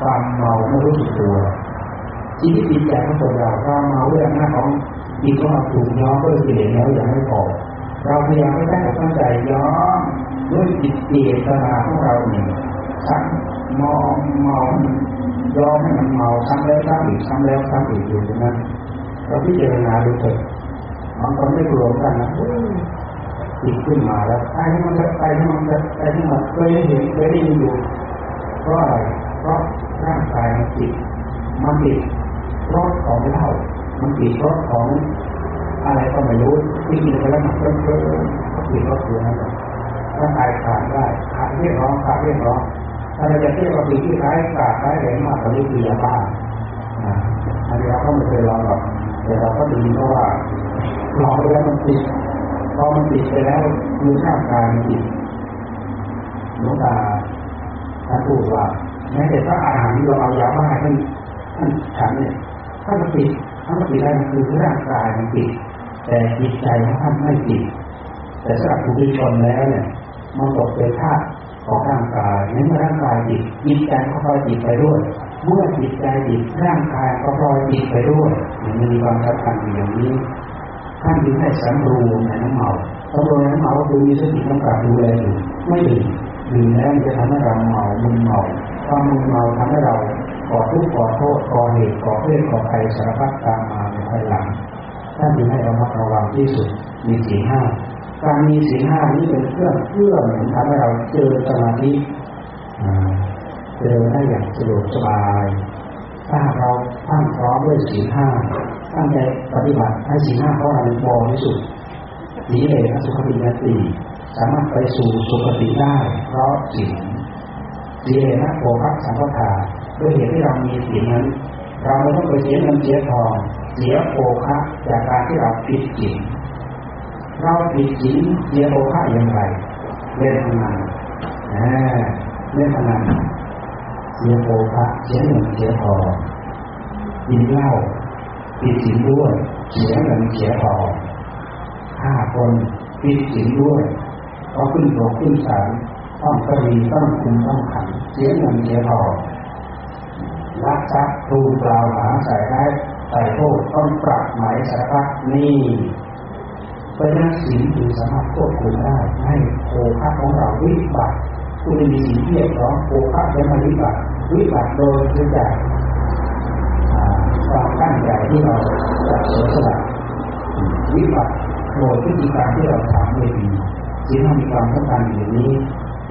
ความเมาไม่รู้สึกตัวชีวิตจิตใจของคนเราความเมาเรื่องหน้าของจิตของเราถูกย้อมด้วยกิเลสแล้วยังไม่พอเราพยายามไม่ได้ตั้งใจย้อมด้วยจิตเจตนาของเราเนี่ยทั้งมองเมาย้อมให้มันเมาซ้ำแล้วซ้ำอีกซ้ำแล้วซ้ำอีกอยู่ตรงนั้น เราพิจารณาดูเถิดบางคนไม่รวมกันนะติดขึ้นมาแล้วไอ้ที่มันจะไอ้ที่มันไอ้ที่มันเคยเห็นเคยได้ยินอยู่เพราะอะไรเพราะร่างกายมันติดมันติดรสของเหล้ามันติดรสของอะไรก็ไม่รู้ที่กินไปแล้วมันเพิ่มเพิ่มก็ติดรสอยู่นั่นแหละร่างกายขาดได้ขาดเรียกร้องขาดเรียกร้องถ้าเราจะเทียบกับสิ่งที่ร้ายกาดร้ายแรงมากกว่านี้คือยาบ้าอันนี้เราก็ไม่เคยลองหรอก แต่เราก็ดีเพราะว่าลองไปแล้วมันติดพอมันติดไปแล้วมือข้างกายมันติดหลวงตาท่านพูดว่าแม้แต่พระอาหารที่เราเอายาบ้าท่านท่านฉันเนี่ยถ้ามันติดถ้ามันติดได้มันคือร่างกายมันติดแต่จิตใจของท่านไม่ติดแต่สำหรับผู้ที่ชนแล้วเนี่ยมันตกเป็นธาตุของร่างกายนั้นเมื่อร่างกายติดจิตใจก็พลอยติดไปด้วย เมื่อจิตใจติดร่างกายก็พลอยติดไปด้วยมันมีความสำคัญอย่างนี้ท่านจึงให้สำรวมในน้ำเมาสำรวมในน้ำเมาคือมีสติกำกับดูแลอยู่ไม่ดื่มดื่มแล้วมันจะทำให้เราเมามึนเมาความมึนเมาทำให้เราก่อทุกข์ก่อโทษก่อเหตุก่อเพศก่อภัยสารพัดตามมาในภายหลังท่านจึงให้เรามาระวังที่สุดมีสี่ห้าการมีสี่ห้านี้เป็นเครื่องเพื่อเหมือนทำให้เราเจอสมาธิ เจอได้อย่างสะดวกสบาย ถ้าเราตั้งพร้อมด้วยสีห้าตั้งใจปฏิบัติให้สีห้าของเราเป็นบริสุทธิ์สีเลนสุขตินาตีสามารถไปสู่สุขติได้ เพราะสิ่งสีเลนะโภคสังฆทาด้วยเหตุที่เรามีสิ่งนั้น เราไม่ต้องไปเสียเงินเสียทองเสียโภคะจากการที่เราผิดจิตเราผิดจิตเสียโภคะอย่างไรเล่นพนันเล่นพนัน เสียโภคะเสียเงินเสียทองกินเหล้าผิดศีลด้วยเสียเงินเสียทองฆ่าคนผิดศีลด้วยก็ขึ้นโรงขึ้นศาลต้องคดีต้องคุมต้องขังเสียเงินเสียทองรักทรัพย์ทูลกล่าวหาใส่ได้ใส่โทษต้องปรับหมายสารพัดนี่เพราะนั้นศีลคือสามารถควบคุมได้ให้โภคะของเราวิบัติผู้ที่มีศีลเรียบร้อยโภคะจะมาวิบัติ วิบัติโดยเกิดจากความตั้งใจที่เราจะเสียสละวิบัติโดยพฤติการที่เราทำไม่ดีสิ่งที่มีความสำคัญอยู่นี้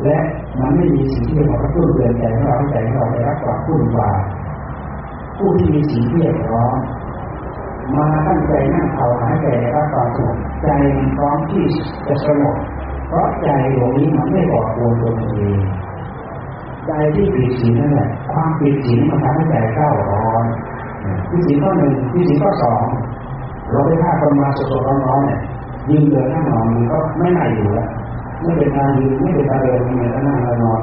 และมันไม่มีสิ่งที่เรากระตุ้นเตือนใจให้เราใจเราได้รับความวุ่นวาผู้ที่มีสิ่งที่เรียบร้อยมาตั้งใจนั่งภาวนาใจได้รับความสงบใจพร้อมที่จะสงบเพราะใจดวงนี้มันไม่บอกตัวตัวเอง ใจที่ปิดศีลนั่นแหละความปิดศีลมันทำให้ใจเก้าร้อนที่ศีลข้อหนึ่งที่ศีลข้อสองเราไปฆ่าคนมาสดๆร้อนๆเนี่ยยืนเดินนั่งนอนมันก็ไม่ไหนอยู่แล้วไม่เป็นการยืนไม่เป็นการเดินไมันก็นั่งนอน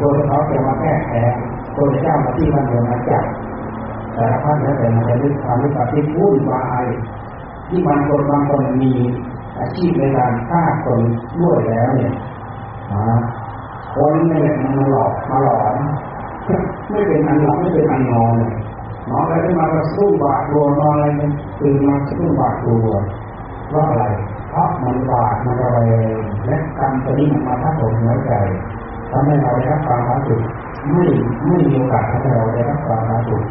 ตัวเขาจะมาแก้แค้นตัวเจ้ามาที่มันเดินมาจับแต่ละท่านแล้วแต่มันจะนึกความนึกปฏิวุ่นวายที่บางคนบางคนมีอาชีพในการฆ่าคนด้วยแล้วเนี่ย คนเนี่ยมันหลอกมาหลอนไม่เป็นอันหลับไม่เป็นอันนอนนอนอะไรขึ้นมาก็สู้บาดตัวนอนอะไรตื่นมาสู้บาดตัวเพราะอะไรเพราะมันบาดมันอะไรและกรรมตัวนี้มันมาทับถมหัวใจทำให้เราได้รับความรักสุขไม่ไม่มีโอกาสให้เราได้รับความรักสุข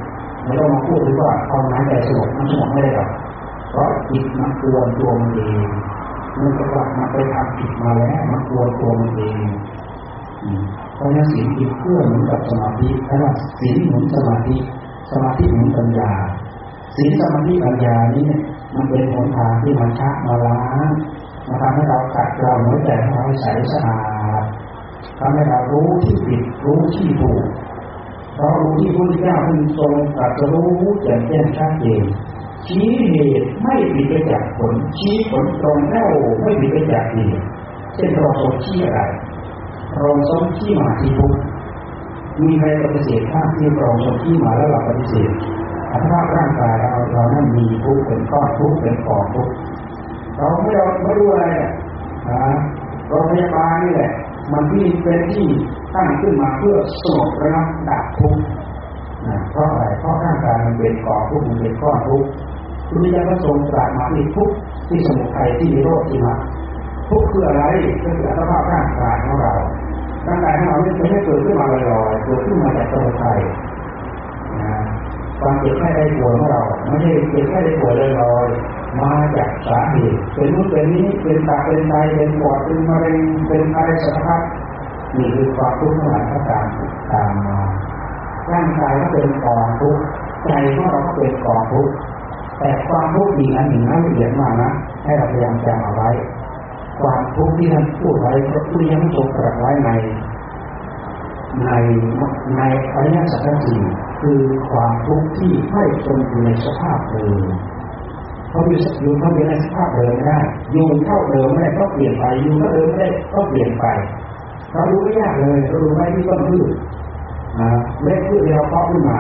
ไม่ต้องมาพูดถึงว่าเอาน้ำใจสงบมันสงบไม่ได้หรอกเพราะจิตมันกวนตัวมันเองมันจะกลับมาไปทำผิดมาแล้วมันกวนตัวมันเอง เพราะนั้นสิ่งที่เพื่อเหมือนกับสมาธิถ้าว่าสิ่งเหมือนสมาธิสมาธิเหมือนปัญญาสิ่งสมาธิปัญญานี้มันเป็นหนทางที่มันชักมาล้างมาทำให้เราขัดเกลาหัวใจของเราใสสะอาดทำให้เรารู้ที่ผิดรู้ที่ถูกเพราะรู้ที่พระพุทธเจ้าท่านทรงตรัสรู้แจ่มแจ้งชัดเจนชี้เหตุไม่ผิดไปจากผลชี้ผลตรงแน่วไม่ผิดไปจากเหตุเช่นเราทรงชี้อะไร เราทรงชี้มาที่ทุกมีใครปฏิเสธภาพที่เราทรงชี้มาแล้วเราปฏิเสธอัตภาพร่างกายเราเรานั้นมีทุกเป็นก้อนทุกเป็นกองทุกเราไม่เราไม่รู้อะไรนะโรงพยาบาลนี่แหละ มันที่เป็นที่ตั้งขึ้นมาเพื่อสงบระงับดับทุกข์นะเพราะอะไรเพราะร่างกายมันเป็นกองทุกข์มันเป็นก้อนทุกข์พุทธิยถาทรงตรัสมาที่ทุกข์ที่สมุทัยที่โรธที่มาทุกข์คืออะไรก็คืออัตภาพร่างกายของเรา ร่างกายของเราไม่ใช่เกิดขึ้นมาลอยๆเกิดขึ้นมาจากสมุทัยนะความเจ็บไข้ได้ป่วยของเราไม่ใช่เจ็บไข้ได้ป่วยลอยๆมาจากสาเหตุเป็นนู่นเป็นนี้เป็นตาเป็นไตเป็นปอดเป็นมะเร็งเป็นอะไรสารพัดนี่คือความทุกข์ทั้งหลายก็ตามตามมาร่างกายก็เป็นกองทุกข์ใจของเราก็เป็นกองทุกข์แต่ความทุกข์มีอันหนึ่งน่าละเอียดมากนะให้เราพยายามจำเอาไว้ ความทุกข์ที่ท่านพูดไว้พระพุทธเจ้าทรงตรัสไว้ใน ในในอริยสัจสี่คือความทุกข์ที่ไม่ทนอยู่ในสภาพเดิมเขาอยู่อยู่เขาอยู่ในสภาพเดิมไม่ได้อยู่เท่าเดิมไม่ได้ก็เปลี่ยนไปอยู่เท่าเดิมไม่ได้ก็เปลี่ยนไปเราดูไม่ยากเลยเราดูไม่ที่ต้นพืชนะเล็กพืชเราเพาะขึ้นมา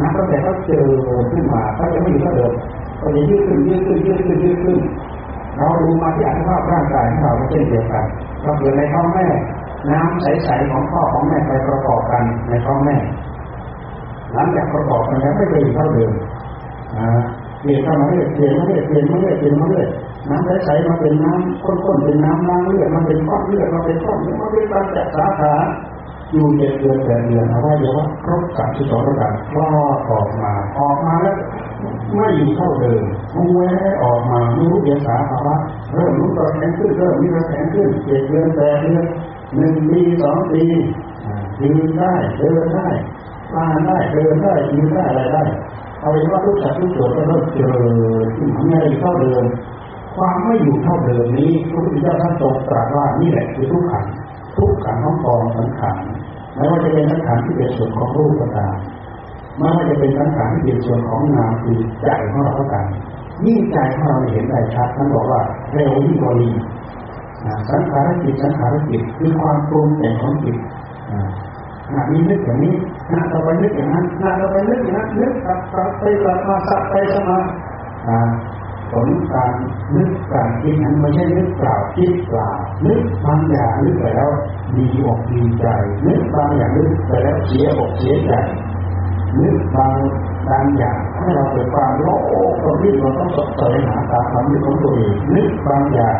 นับตั้งแต่เขาเจอขึ้นมาเขาจะไม่อยู่เท่าเดิมก็จะยืดขึ้นยืดขึ้นยืดขึ้นยืดขึ้น เราดูมาที่อัตภาพร่างกายของเราเช่นเดียวกันเราเกิดในท้องแม่ น้ำใสๆของพ่อของแม่ไปประกอบกันในท้องแม่ หลังจากประกอบกันแล้วไม่เคยอยู่เท่าเดิมเปลี่ยนเข้ามาเรื่อยเปลี่ยนมาเรื่อยเปลี่ยนมาเรื่อยเปลี่ยนมาเรื่อยน้ำใสๆมาเป็นน้ำข้นๆเป็นน้ำล้างเลือดมาเป็นก้อนเลือดมาเป็นก้อนมาเป็นการจัดสาขาอยู่เย็นเดือนแต่เดือนเอาไว้เดี๋ยวว่าครบสามสิบสองระดับคลอดออกมาออกมาแล้ว ไม่อยู่เท่าเดิมมันแวะออกมาไม่รู้เดียสาภาวะเริ่มรู้ตัวแข็งขึ้นเริ่มมีแข็งขึ้นเจ็ดเดือนแต่เดือนหนึ่งปีสองปียืนได้เดินได้คลานได้เดินได้ยืนได้อะไรได้เอาเป็นว่าทุกสัตว์ทุกตัวก็เริ่มเจอที่ไม่เท่าเดิมความไม่อยู่เท่าเดิมนี้พระพุทธเจ้าท่านทรงตรัสว่านี่แหละคือทุกขันทุกขันของกองสังขารไม่ว่าจะเป็นสังขารที่เป็นส่วนของรูปก็ตาม ไม่ว่าจะเป็นสังขารที่เป็นส่วนของนามคือใจของเราก็ตามยิ่งใจของเราเห็นได้ชัดท่านบอกว่าเร็วยิ่งกว่าลีสังขารจิตสังขารจิตคือความปรุงแต่งของจิตขณะนี้นึกอย่างนี้ขณะต่อไปนึกอย่างนั้นขณะต่อไปนึกอย่างนั้นนึกกลับกลับไปกลับมาสับไปสมาผลการนึกการคิดนั้นไม่ใช่นึกเปล่าคิดเปล่านึกบางอย่างนึกไปแล้วดีอกดีใจนึกบางอย่างนึกไปแล้วเสียอกเสียใจ นึกบางบางอย่างให้เราเกิดความโลภตรงที่เราต้องสดใสหาตามความนึกของตัวเองนึกบางอย่าง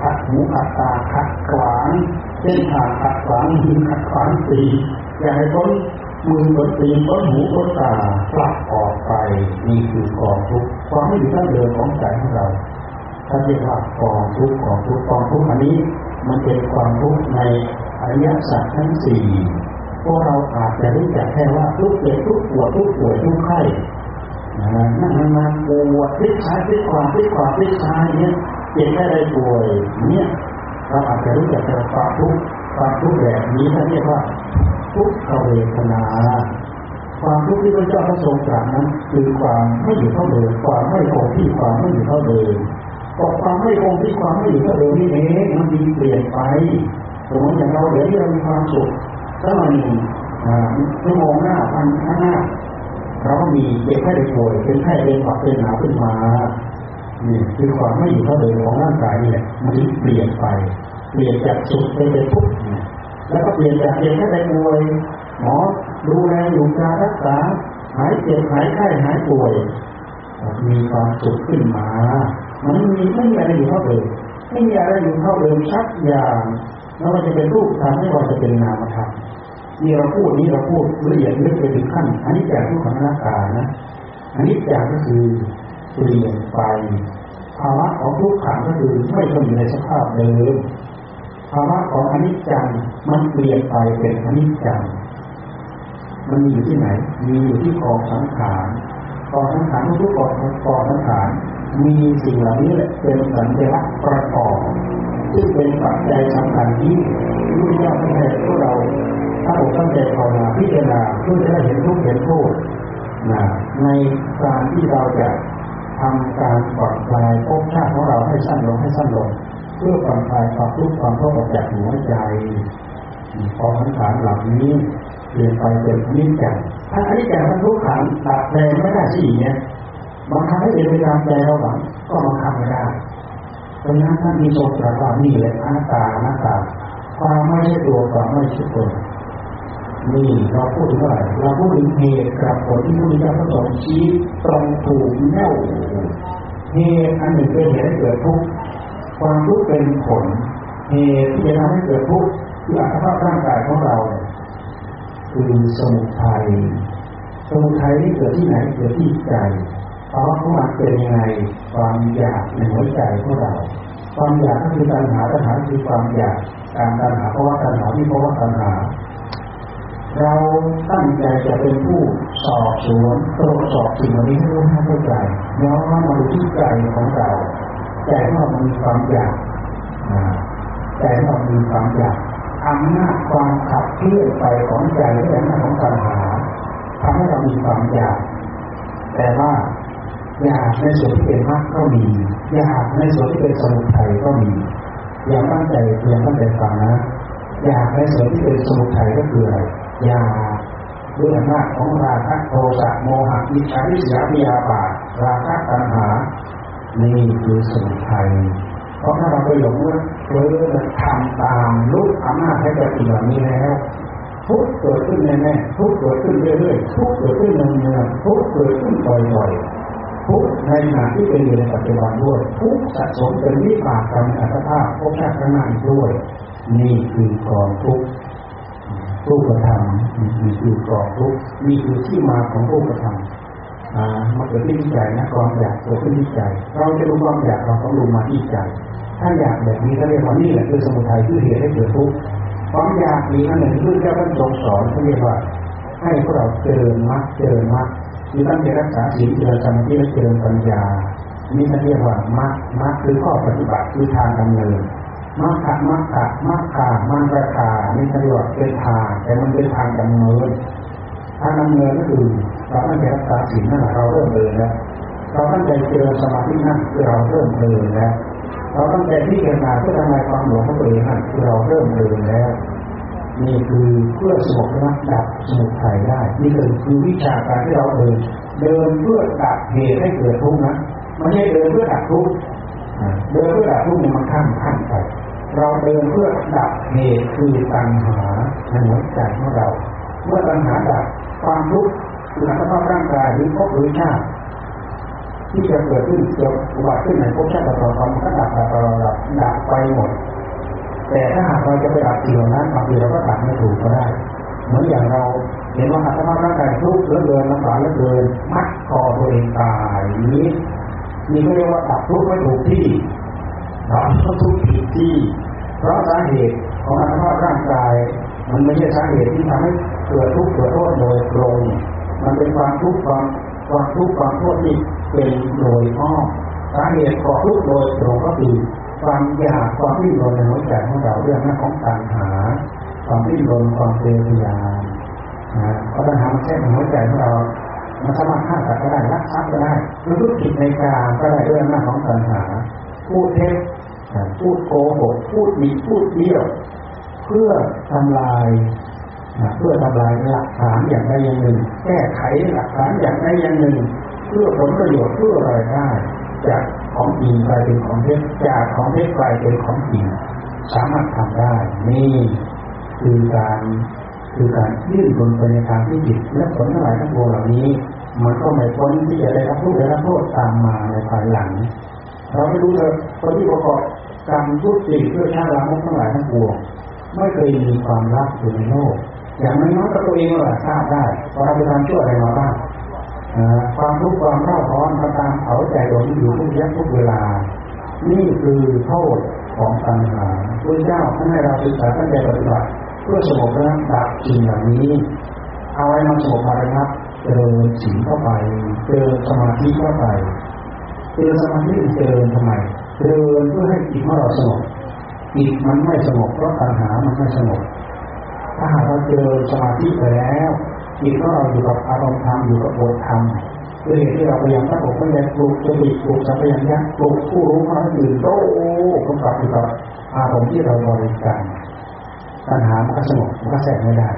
ขัดหูขัดตาขัดขวางเส้นทางขัดขวางหินขัดขวางตีอย่าให้ต้นมือต้นตีนต้นหูต้นตาปลักออกไปนี่คือกองทุกความไม่อยู่ท่าเดิมของใจของเราถ้าเรียกว่ากองทุกกองทุกกองทุกอันนี้ มันเป็นความทุกข์ในอริยสัจทั้งสี่ พวกเราอาจจะรู้จักแค่ว่าทุกเจ็บทุกปวดทุกป่วยทุกไข้นั่งนานปวดพลิกซ้ายพลิกขวาพลิกขวาพลิกซ้ายเนี่ยเจ็บแค่ใดป่วยเนี่ยเราอาจจะรู้จักแต่ความทุกข์ความทุกข์แบบนี้ท่านเรียกว่า ทุกขเวทนาความทุกข์ที่พระเจ้าพระทรงตรัสนั้น คือความไม่อยู่เท่าเดิมความไม่คงที่ความไม่อยู่เท่าเดิมก็ความไม่คงที่ความไม่อยู่เท่าเดิมนี่เองมันมีเปลี่ยนไปสมมติอย่างเราเดี๋ยวนี้เรามีความสุข กหน่อยหนึ่งชั่วโมงหน้าพันข้างหน้าเราก็มีเจ็บไข้ได้ป่วยเป็นไข้เป็นหวัดเป็นหนาวขึ้นมานี่คือความไม่อยู่เท่าเดิมของร่างกายนี่แหละมันเปลี่ยนไป เปลี่ยนจากสุขเป็นทุกข์แล้วก็เปลี่ยนจากเจ็บแค่ได้ป่วยหมอดูแลอยู่การรักษาหายเจ็บหายไข้หายป่วย มีความสุขขึ้นมา มันมีไม่มีอะไรอยู่เท่าเดิมไม่มีอะไรอยู่เท่าเดิมชักอย่างไม่ว่าจะเป็นรูปธรรมไม่ว่าจะเป็นนามธรรม นี่เราพูดนี้เราพูดละเอียดลึกไปถึงขั้นอันนี้จากทุกขังหน้าตานะอันนี้จากก็คือเปลี่ยนไปภาวะของทุกขังก็คือไม่คงอยู่ในสภาพเดิมภาวะของอนิจจังมันเปลี่ยนไปเป็นอนิจจังมันมีอยู่ที่ไหน มีอยู่ที่กองสังขารกองสังขารทุกกองกองสังขารมีสิ่งเหล่านี้แหละเป็นสัญลักษณ์ประกอบซึ่งเป็นปัจจัยสำคัญที่รู้ยากให้พวกเรา ถ้าผมตั้งใจภาวนาพิจารณาเพื่อจะได้เห็นทุกเห็นโทษนะในการที่เราจะทำการปลอดคลายภพชาติของเราให้สั้นลงให้สั้นลง เพื่อปลอดคลายความทุกข์ความทุกข์ออกจากหัวใจพอสังขารเหล่านี้เปลี่ยนไปเป็นนิจจังถ้าอนิจจังทั้งทุกขังตัดแปลงไม่ได้สี่เนี่ยบางครั้งให้เป็นไปตามใจเราหวังก็บังคับไม่ได้เพราะนั้นท่านมีทรงตรัสว่านี่แหละอนัตตาอนัตตาความไม่ใช่ตัวความไม่ใช่ตน นี่เราพูดถึงอะไรเราพูดถึงเหตุกับผลที่พระพุทธเจ้าทรงชี้ตรงถูกแน่วเหตุอันหนึ่งเป็นเหตุให้เกิดทุกข์ความทุกข์เป็นผลเหตุที่จะทำให้เกิดทุกข์คืออัตภาพร่างกายของเรา คือสมุทัยสมุทัยนี่เกิดที่ไหนเกิดที่ใจภาวะของมันเป็นยังไงความอยากในหัวใจของเรา ความอยากก็คือการหาตัณหาคือความอยากการตัณหาเพราะว่าตัณหาที่เพราะว่าตัณหา เราตั้งใจจะเป็นผู้สอบสวนตรวจสอบสิ่งนี้ให้รู้ให้เข้าใจย้อนมาดูที่ใจของเราใจของเรามีความอยากใจของเรามีความอยากอำนาจความขับเคลื่อนไปของใจและอำนาจของตัณหาทำให้เรามีความอยากแต่ว่าอยากในส่วนที่เป็นมรรคก็มีอยากในส่วนที่เป็นสมุทัยก็มีอย่าตั้งใจเพียงตั้งใจฟังนะอยากในส่วนที่เป็นสมุทัยก็คืออะไร ยาด้วยอำนาจของราคะโทสะโมหะอิจฉาริษยาพยาบาทราคะตัณหา นี่คือสมุทัยเพราะถ้าเราไปหลงเพ้อทำตามลุกอำนาจให้กับสิ่งเหล่านี้แล้วทุกเกิดขึ้นแน่ๆทุกเกิดขึ้นเรื่อยๆทุกเกิดขึ้นเนืองๆทุกเกิดขึ้นบ่อยๆทุกในขณะที่เป็นอยู่ในปัจจุบันด้วย ทุกสะสมเป็นวิบากกรรมอัตภาพภพชาติข้างหน้าด้วย นี่คือกองทุก ทุกกระทำนี่คือกองทุกนี่คือที่มาของทุกกระทำอ่ามาเกิดที่ใจนะความอยากเกิดขึ้นที่ใจ เราจะดูความอยากเราต้องดูมาที่ใจ ถ้าอยากแบบนี้เขาเรียกว่านี่แหละคือสมุทัยที่เหตุให้เกิดทุกข์ความอยากมีอันหนึ่งที่เจ้าท่านทรงสอนเขาเรียกว่า ให้พวกเราเจริญมรรคเจริญมรรคมีตั้งใจรักษาศีลเจริญสมาธิและเจริญปัญญานี่เขาเรียกว่ามรรคมรรคคือข้อปฏิบัติคือทางดำเนิน มรรคมรรคมรรคมรรคานี่เขาเรียกเป็นทางแต่มันเป็นทางดำเนินทางดำเนินก็คือเราตั้งใจรักษาศีลนั่นแหละเราเริ่มเดินแล้วเราตั้งใจเจริญสมาธินั่นคือเราเริ่มเดินแล้วเราตั้งใจพิจารณาเพื่อทำลายความหลงของตัวเองนั่นคือเราเริ่มเดินแล้วนี่คือเพื่อสงบระดับสมุทัยได้ นี่คือคือวิชาการที่เราเดิน เดินเพื่อดับเหตุให้เกิดทุกข์นะไม่ใช่เดินเพื่อดับทุกข์เดินเพื่อดับทุกข์มันข้ามขั้นไป เราเดินเพื่อดับเหตุคือตัณหาในหัวใจของเรา เมื่อตัณหาดับความทุกข์คืออัตภาพร่างกายหรือภพหรือชาติที่จะเกิดขึ้นเกิดอุบัติขึ้นในภพชาติต่อๆมันก็ดับดับดับดับไปหมด แต่ถ้าหากเราจะไปดับสิ่งเหล่านั้นบางทีเราก็ดับไม่ถูกก็ได้ เหมือนอย่างเราเห็นว่าอัตภาพร่างกายทุกข์เหลือเกินลำบากเหลือเกินมัดคอตัวเองตายนี้นี่ก็เรียกว่าดับทุกข์ไม่ถูกที่ ดับทุกข์ผิดที่เพราะสาเหตุของอัตภาพร่างกาย มันไม่ใช่สาเหตุที่ทำให้เกิดทุกข์เกิดโทษโดยตรงมันเป็นความทุกข์ความความทุกข์ความโทษที่เป็นโดยอ้อมสาเหตุของทุกข์โดยตรงก็คือความอยากความที่รนในหัวใจของเราเรื่องนั้นของตัณหา ความที่รนความเพลียนะเพราะตัณหามันแค่ในหัวใจของเรามันสามารถฆ่าสัตว์ก็ได้รักทรัพย์ก็ได้รือพูดผิดในการก็ได้ด้วยอำนาจของตัณหาพูดเท็จ พูดโกหกพูดมีพูดเบี้ยวเพื่อทำลายเพื่อทำลายหลักฐานอย่างใดอย่างหนึ่ง แก้ไขหลักฐานอย่างใดอย่างหนึ่ง เพื่อผลประโยชน์เพื่ออะไรได้จากของจริงกลายเป็นของเท็จจากของเท็จกลายเป็นของจริงสามารถทำได้ นี่คือการคือการยื่นบนไปในทางที่ผิดและผลทั้งหลายทั้งปวงเหล่านี้ มันก็ไม่พ้นที่จะได้รับทุกข์ได้รับโทษตามมาในภายหลัง เราไม่รู้เลยคนที่ประกอบกรรมทุกสิ่งเพื่อชาติลามกทั้งหลายทั้งปวงไม่เคยมีความรักอยู่ในโลก อย่างน้อยๆก็ตัวเองก็ทราบได้ว่าเราไปทำชั่วอะไรมาบ้างความทุกข์ความเร่าร้อนมาตามเผาใจดวงอยู่ทุกยักทุกเวลา นี่คือโทษของปัญหาพระเจ้าท่านให้เราศึกษาตั้งใจปฏิบัติเพื่อสงบระงับดับสิ่งเหล่านี้เอาไว้มาสงบมาระงับเจริญศีลเข้าไปเจริญสมาธิเข้าไป เจริญสมาธิเจริญทำไมเจริญเพื่อให้จิตของเราสงบจิตมันไม่สงบเพราะปัญหามันไม่สงบถ้าหากเราเจอสมาธิไปแล้วจิตของเราอยู่กับอารมณ์ธรรมอยู่กับบทธรรมด้วยเหตุที่เราพยายามตั้งอกตั้งใจปลูกสติปลูกสัมปชัญญะปลูกผู้รู้ของเราอื่นโต้กำกับอยู่กับอารมณ์ที่เราบริกรรมปัญหามันก็สงบมันก็แทรกไม่ได้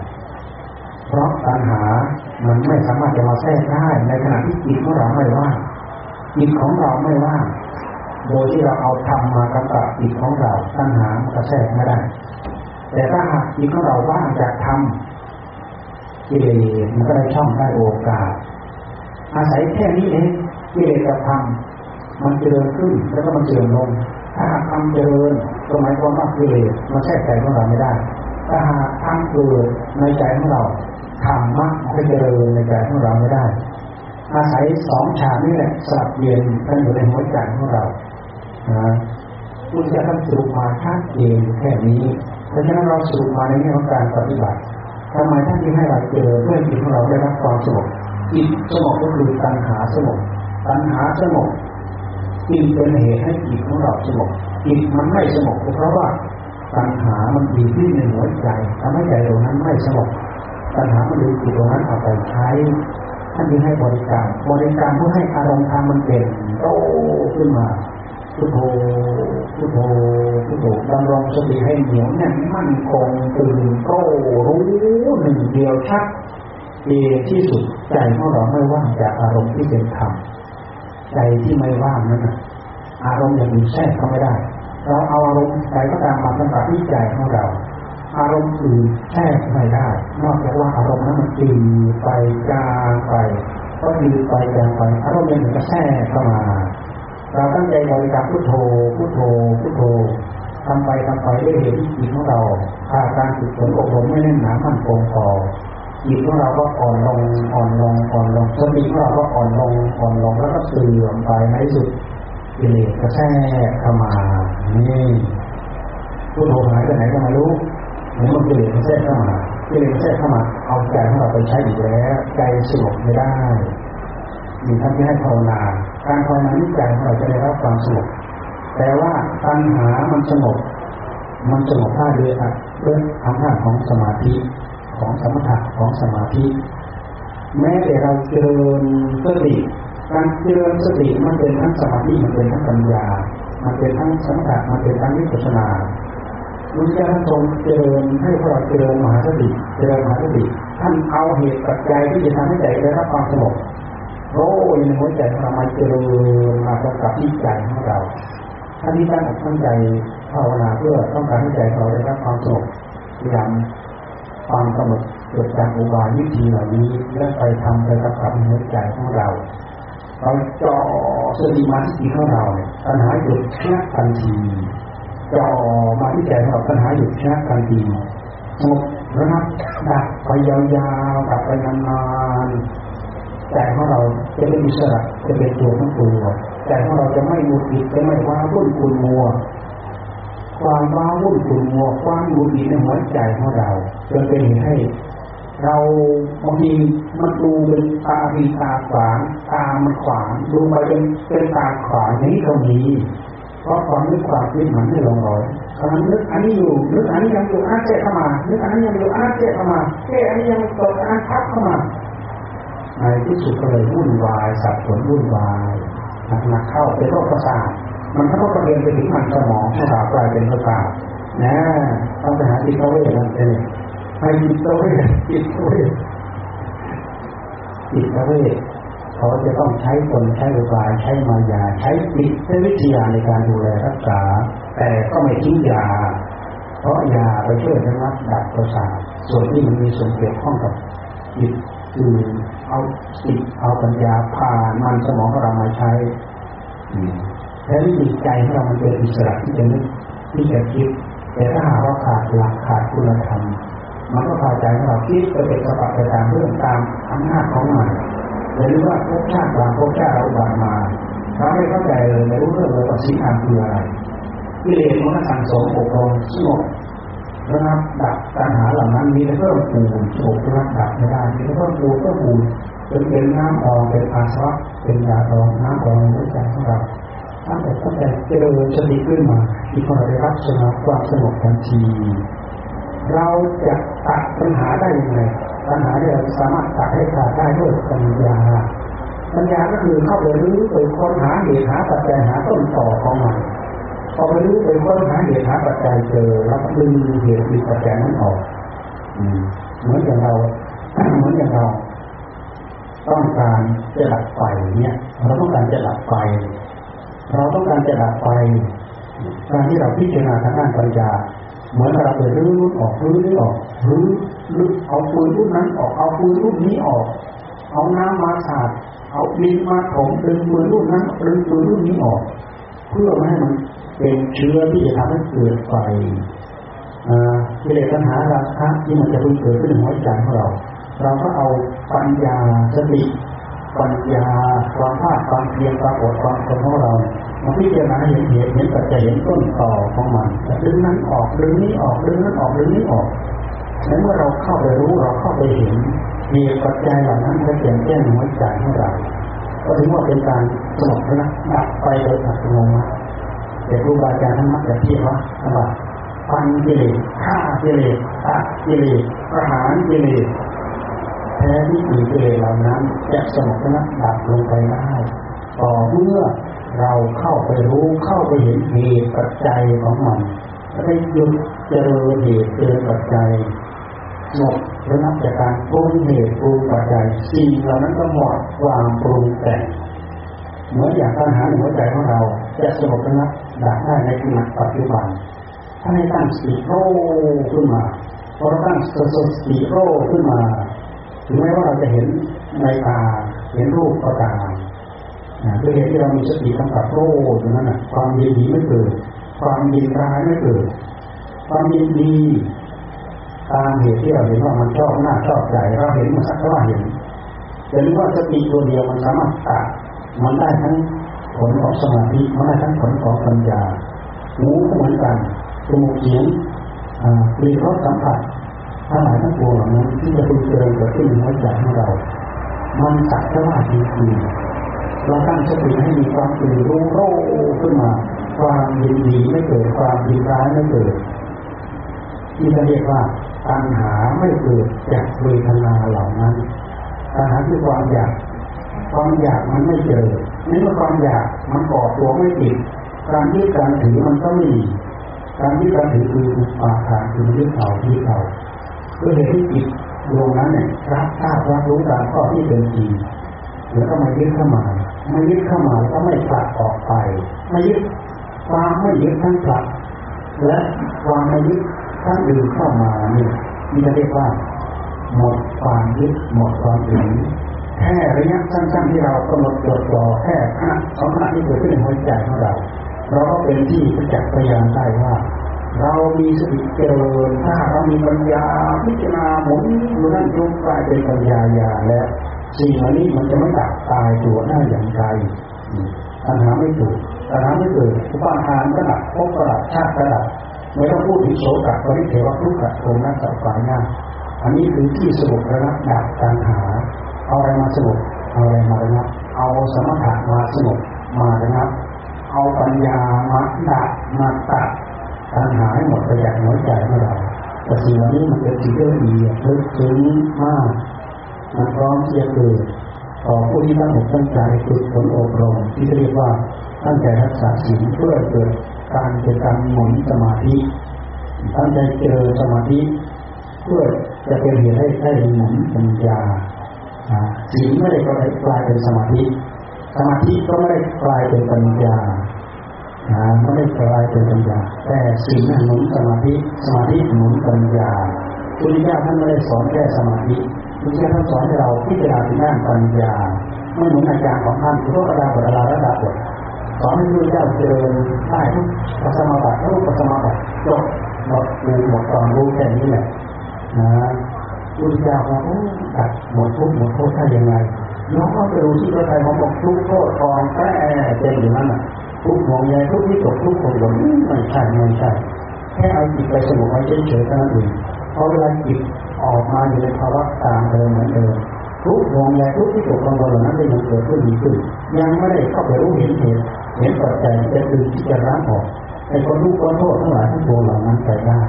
เพราะปัญหามันไม่สามารถจะมาแทรกได้ในขณะที่จิตของเราไม่ว่าง จิตของเราไม่ว่างโดยที่เราเอาธรรมมากำกับจิตของเราปัญหามันก็แทกไม่ได้ แต่ถ้าหากจิตของเราว่างจากธรรมกิเลสมันก็ได้ช่องได้โอกาส อาศัยแค่นี้เองกิเลสกับธรรมมันเจริญขึ้นแล้วก็มันเจริญลง ถ้าหากธรรมเจริญก็หมายความว่ากิเลสมันแทรกใจของเราไม่ได้ ถ้าหากธรรมเกิดในใจของเราธรรมะมันก็เจริญในใจของเราไม่ได้ อาศัยสองฉากนี่แหละสลับเปลี่ยนกันอยู่ในหัวใจของเรานะคุณจะทำสรุปมาชัดเจนแค่นี้ เพราะฉะนั้นเราสรุปมาในเรื่องของการปฏิบัติทำไมท่านที่ให้เราเจอเพื่อจิตของเราได้รับความสงบจิตสงบก็คือตัณหาสงบตัณหาสงบจึงเป็นเหตุให้จิตของเราสงบจิตมันไม่สงบเพราะว่าตัณหามันอยู่ที่ในหัวใจทำให้ใจตรงนั้นไม่สงบปัญหามันดึงจิตตรงนั้นเอาไปใช้ ท่านจึงให้บริการ บริการเพื่อให้อารมณ์ธรรมมันเด่นโตขึ้นมาพุทโธพุทโธพุทโธดำรงสติให้เหนียวแน่นมั่นคงตื่นโตรู้หนึ่งเดียวชัดเดีที่สุดใจของเราไม่ว่างจากอารมณ์ที่เป็นธรรมใจที่ไม่ว่างนั้นอารมณ์อย่างอื่นแทรกเข้าไม่ได้ เราเอาอารมณ์ใจก็ตามมาสัมผัสที่ใจของเรา อารมณ์อื่นแทรกไม่ได้ นอกจากว่าอารมณ์นั้นมันตีไปจางไปก็ตีไปจางไปอารมณ์ยังก็แทรกเข้ามาเราตั้งใจบริกรรมพุทโธพุทโธพุทโธทำไปทำไปด้วยเหตุที่จิตของเราขาดการฝึกฝนอบรมไม่แน่นหนามั่นคงพอจิตของเราก็อ่อนลงอ่อนลงอ่อนลงสติของเราก็อ่อนลงอ่อนลงแล้วก็เสื่อมไปในสุดกิเลสกระแทกเข้ามานี่พุทโธหายไปไหนก็ไม่รู้ มันกิเลสกระแทกเข้ามากิเลสกระแทกเข้ามาเอาใจของเราไปใช้อีกแล้วใจสงบไม่ได้มีท่านที่ให้ภาวนาการภาวนานี้ใจของเราจะได้รับความสงบแต่ว่าปัญหามันสงบมันสงบได้ด้วยอะด้วยอำนาจของสมาธิของสมถะของสมาธิ แม้แต่เราเจริญสติการเจริญสติมันเป็นทั้งสมาธิมันเป็นทั้งปัญญา มันเป็นทั้งสมถะมันเป็นทั้งวิปัสสนา ลุงจะทรงเจริญให้พวกเราเจริญมหาสติเจริญมหาสติท่านเอาเหตุปัจจัยที่จะทำให้ใจได้รับความสงบโอ้ยในหัวใจของเรามาเจริญมาประกับที่ใจของเราท่านที่ตั้งอกตั้งใจภาวนาเพื่อต้องการให้ใจเราได้รับความสงบพยายามฟังกำหนดจดจำอุบายวิธีเหล่านี้และไปทำไปประกับหัวใจของเราเราจ่อสติมาที่ของเราปัญหาหยุดแค่ทันที จ่อมาที่ใจเราปัญหาหยุดแค่ทันทีสงบระงับดับไปยาวๆดับไปนานๆใจของเราจะเป็นอิสระจะเป็นตัวทั้งตัวใจของเราจะไม่มุดอิดจะไม่ว้าวุ่นคุนมัวความว้าวุ่นขุ่นมัวความมุดอิดในหัวใจของเราจนเป็นเหตุให้เราบางทีมันดูเป็นตาดีตาขวางตามันขวางดูไปเป็นเป็นตาขวางอย่างนี้ก็มี เพราะความนึกความคิดมันไม่ลงรอยกำลังนึกอันนี้อยู่นึกอันนี้ยังอยู่อันเจ๊เข้ามานึกอันนี้ยังอยู่อันเจ๊เข้ามาเจ๊อันนี้ยังตกอันทับเข้ามาในที่สุดก็เลยวุ่นวายสับสนวุ่นวายหนักๆเข้าเป็นโรคประสาทมันถ้าก็เรียนไปถึงมันสมองสมองกลายเป็นประสาทนะต้องไปหาที่เขาเวทนั่นเองให้จิตเวทจิตเวทจิตเวท เขาจะต้องใช้คนใช้อุบายใช้มายา ใช้จิตใช้วิทยาในการดูแลรักษา แต่ก็ไม่ทิ้งยา เพราะยาไปช่วยระงับดับประสาทส่วนที่มันมีส่วนเกี่ยวข้องกับจิตคือเอาจิตเอาปัญญาผ่านมันสมองของเรามาใช้แล้วจิตใจของเรามันเป็นอิสระที่จะนึกที่จะคิด แต่ถ้าหากว่าขาดหลักขาดคุณธรรมมันก็พาใจของเราคิดไปเป็นสปัไปตามเรื่องตามอำนาจของมัน หรือว่าภพชาติบางภพชาติเราบางมาเราไม่เข้าใจเลยไม่รู้เรื่องเลยว่าสิ่งนั้นคืออะไรกิเลสมันสั่งสมอบรมสงบระงับดับปัญหาเหล่านั้นมีแต่เพิ่มปูนโศกระงับดับไม่ได้มีแต่เพิ่มปูนเพิ่มปูนจนเป็นน้ำออกเป็นอาสวะเป็นยาดองน้ำออกในใจของเราตั้งแต่ตั้งแต่เจริญสติขึ้นมาที่พอได้รับสมาความสงบทันที เราจะตัดปัญหาได้ยังไง ปัญหาที่เราสามารถตัดให้ขาดได้ด้วยปัญญา ปัญญาก็คือเข้าไปรู้ไปค้นหาเหตุหาปัจจัยหาต้นต่อของมันพอไปรู้ไปค้นหาเหตุหาปัจจัยเจอแล้วดึงเหตุดึงปัจจัยนั้นออกเหมือนอย่างเราเหมือนอย่างเราต้องการจะดับไฟเนี่ยเราต้องการจะดับไฟเราต้องการจะดับไฟการที่เราพิจารณาทางด้านปัญญา เหมือนเราไปรื้อออกรื้อออกรื้อรื้อเอาปืนรุ่นนั้นออกเอาปืนรุ่นนี้ออก เอาน้ำมาสาดเอาดินมาถมดึงปืนรุ่นนั้นดึงปืนรุ่นนี้ออก เพื่อไม่ให้มันเป็นเชื้อที่จะทำให้เกิดไฟกิเลสปัญหาราคะที่มันจะเพิ่งเกิดขึ้นในหัวใจของเรา เราก็เอาปัญญาสติปัญญาความภาคความเพียรความอดความทนของเรา มาพิจารณาเห็นเหตุเห็นปัจจัยเห็นต้นต่อของมันดึงนั้นออกดึงนี้ออกดึงนั้นออกดึงนี้ออกแล้วเมื่อเราเข้าไปรู้เราเข้าไปเห็น มีปัจจัยเหล่านั้นจะเปลี่ยนแปลงหัวใจของเราก็ถือว่าเป็นการสงบนะดับไปโดยอัตโนมัติแต่ครูบาอาจารย์ท่านมักจะเทียบว่าว่าฟันกิเลสฆ่ากิเลสตัดกิเลสประหารกิเลสท้ที่มีเอเหล่านั้นจะสงบระดับลงไปได้ต่อเมื่อ เราเข้าไปรู้เข้าไปเห็นเหตุปัจจัยของมันได้หยุดเจริญเหตุเจริญปัจจัยหมดระงับจากการปรุงเหตุปรุงปัจจัยสิ่งเหล่านั้นก็หมดความปรุงแต่งเหมือนอย่างปัญหาในหัวใจของเราจะสงบระงับดับได้ในขณะปัจจุบันถ้าให้ตั้งสติโรขึ้นมาพอเราตั้งสติโรขึ้นมาถึงแม้ว่าเราจะเห็นในตาเห็นรูปก็ตาม ด้วยเหตุที่เรามีสติกำกับโรตรงนั้นนะความยินดีไม่เกิด ความยินร้ายไม่เกิด ความยินดีตามเหตุที่เราเห็นว่ามันชอบหน้าชอบใจเราเห็นมันสักว่าเห็นจะรู้ว่าสติตัวเดียวมันสามารถตัดมันได้ทั้งผลของสมาธิมันได้ทั้งผลของปัญญาหูก็เหมือนกันจมูกเสียงกลิ่นรสสัมผัสทั้งหลายทั้งปวงเหล่านั้นที่จะเป็นเจริญเกิดขึ้นในหัวใจของเรา มันสักว่าจริงๆ เราตั้งสติให้มีความตื่นรู้โรขึ้นมา ความยินดีไม่เกิดความยินร้ายไม่เกิดที่จะเรียกว่าปัญหาไม่เกิดจากเวทนาเหล่านั้นปัญหาคือความอยาก ความอยากมันไม่เจอนี่เมื่อความอยากมันก่อตัวไม่ติดการยึดการถือมันก็ไม่มีการยึดการถือคืออุปาทานคือยึดเอายึดเอาด้วยเหตุที่จิตดวงนั้นเนี่ยรับทราบรับรู้ตามข้อที่เป็นจริงแล้วก็มายึดเข้ามา ไม่ยึดเข้ามาก็ไม่ผลักออกไป ไม่ยึดความไม่ยึดทั้งผลักและความไม่ยึดทั้งอื่นเข้ามาเนี่ยนี่จะเรียกว่า หมดความยึดหมดความถือแค่ระยะสั้นๆที่เรากำหนดจดจ่อแค่ขณะสองขณะที่เกิดขึ้นในหัวใจของเราเราก็เป็นที่ประจักษ์พยานได้ว่า เรามีสติเจริญถ้าเรามีปัญญาพิจารณาหมุนอยู่นั่นจนกลายเป็นปัญญาญาแล้ว สิ่งเหล่านี้มันจะไม่ดับตายตัวหน้าอย่างไรปัญหาไม่ถูกปัญหาไม่เกิดอุปาทานก็ดับภพก็ดับชาติก็ดับไม่ต้องพูดถึงโสกะปริเทวทุกขะโทมนัสสายหน้าอันนี้คือที่สงบระงับดับปัญหา เอาอะไรมาสงบเอาอะไรมาระงับเอาสมถะมาสงบมาระงับเอาปัญญามาดับมาตัดปัญหาให้หมดไปจากหัวใจของเราแต่สิ่งเหล่านี้มันเป็นสิ่งที่ละเอียดลึกซึ้งมาก มันพร้อมที่จะเกิดต่อผู้ที่ตั้งอกตั้งใจฝึกฝนอบรมที่เรียกว่าตั้งใจรักษาศีลเพื่อเกิดการเกิดการหมุนสมาธิตั้งใจเจอสมาธิเพื่อจะเป็นเหตุให้ได้หมุนปัญญาศีลไม่ได้กลายเป็นสมาธิ สมาธิก็ไม่ได้กลายเป็นปัญญาไม่ได้กลายเป็นปัญญา แต่สิ่งหนุนสมาธิ สมาธิหนุนปัญญาพุทธเจ้าท่านไม่ได้สอนแค่สมาธิ พุทธเจ้าท่านสอนให้เราพิจารณาในด้านปัญญาไม่เหมือนอาจารย์ของท่านพุทธดาบดาราระดับดสอนให้พุทธเจ้าเจริญได้ทุกปัสมาบัติทุกปัสมาบัติจบหมดดูหมดตอนรู้แค่นี้แหละนะพุทธเจ้าว่าตัดหมดทุกหมดโทษได้ยังไงน้องก็ไปดูที่พระไตรมาบอกทุกโทษกองแป้เต็มอยู่นั่นน่ะทุกหงใยทุกที่ตกทุกคนบนไม่ใช่ไม่ใช่แค่เอาจิตไปสงบไว้เฉยๆเท่านั้นเองพอเวลาจิต ออกมาอยู่ในภาวะตามเดิมเหมือนเดิมทุกวงใยทุกที่ตกกังวลเหล่านั้นได้ยังเกิดขึ้นดีขึ้นยังไม่ได้เข้าไปรู้เห็นเหตุเห็นปัจจัยจะคือที่จะร้างออกไอ้คนรู้คนโทษทั้งหลายทั้งปวงเหล่านั้นไปได้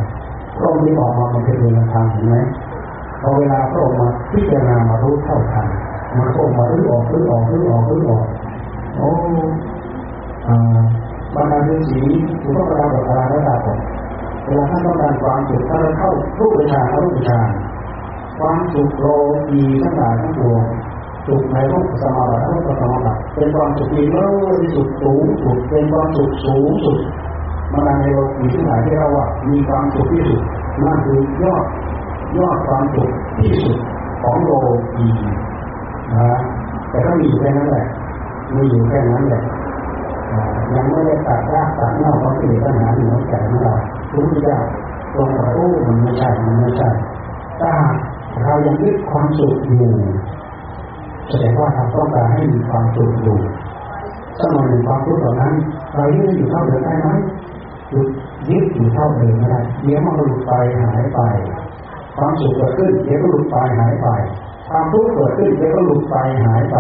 พระองค์ที่ออกมาเป็นเรื่องทางเห็นไหมพอเวลาพระองค์มาพิจารณามารู้เท่าทันมันก็มารื้อออกรื้อออกรื้อออกรื้อออกโอ้บรรดาฤาษีถือว่าประดาบทาระดับเวลาท่านต้องการความสุขถ้าเราเข้ารูปฌานรูปฌา ความสุขโลกีทั้งหลายทั้งปวงสุขในรูปสมาบัติรูปสมาบัติเป็นความสุขที่เลิศที่สุดสูงสุดเป็นความสุขสูงสุดบรรดาในโลกีทั้งหลายที่เราว่ามีความสุขที่สุดนั่นคือยอดยอดความสุขที่สุดของโลกีนะแต่ก็มีแค่นั้นแหละมีอยู่แค่นั้นแหละยังไม่ได้ตัดรากตัดเน่าของสิ่งปัญหาในหัวใจของเราทุกอย่างตรงกับโอ้มันไม่ใช่มันไม่ใช่ถ้า เรายังยึดความสุขอยู่แสดงว่าเราต้องการให้มีความสุขอยู่สมัยหนึ่งความสุขเหล่านั้น เรายึดอยู่เท่าเดิมได้ไหมยึดยึดอยู่เท่าเดิมไม่ได้เดี๋ยวมันหลุดไปหายไป ความสุขเกิดขึ้นเดี๋ยวก็หลุดไปหายไป ความทุกข์เกิดขึ้นแล้วก็หลุดไปหายไป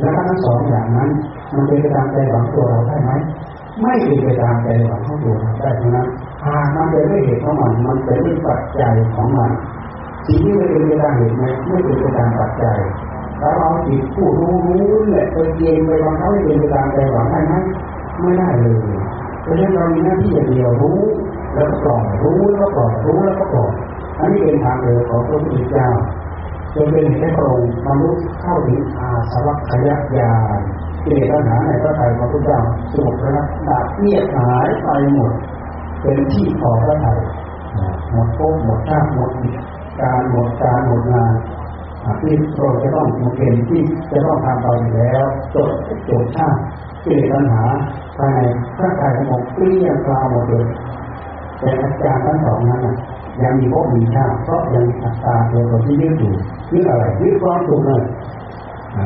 แล้วทั้งสองอย่างนั้น มันเป็นไปตามใจหวังตัวเราได้ไหมไม่เป็นไปตามใจหวังของตัวเราได้เท่านั้นหากมันเป็นด้วยเหตุของมัน มันเป็นด้วยปัจจัยของมัน สิ่งที่ไม่เป็นไปตามเหตุไหมไม่เป็นไปตามปัจจัยถ้าเราจิตผู้รู้รู้แหละไปเกณฑ์ไปบังคับให้เป็นไปตามใจหวังได้ไหมไม่ได้เลยเพราะฉะนั้นเรามีหน้าที่อย่างเดียวรู้แล้วก็ปล่อยรู้แล้วก็ปล่อยรู้แล้วก็ปล่อยอันนี้เป็นทางเดินของพระพุทธเจ้าจนเป็นแค่พระองค์มนุษย์เข้าถึงอาสวัคยญาณกิเลสปัญหาในพระไตรพระพุทธเจ้าสงบระงับดับเงียบหายไปหมด เป็นที่พอพระไตรหมดโภคหมดชาติหมด การหมดการหมดงานที่เราจะต้องมเกณฑ์ที่จะต้องทำไปแล้วจบจบชาติกิเลสปัญหาภายในพระไตรของเกลี้ยงกลาหมดเลยแต่อาจารย์ทั้งสองนั้นยังมีพวกมีชาเพราะยังอัตตาตัวตนที่ยึดอยู่ยึดอะไรยึดความสุขเลย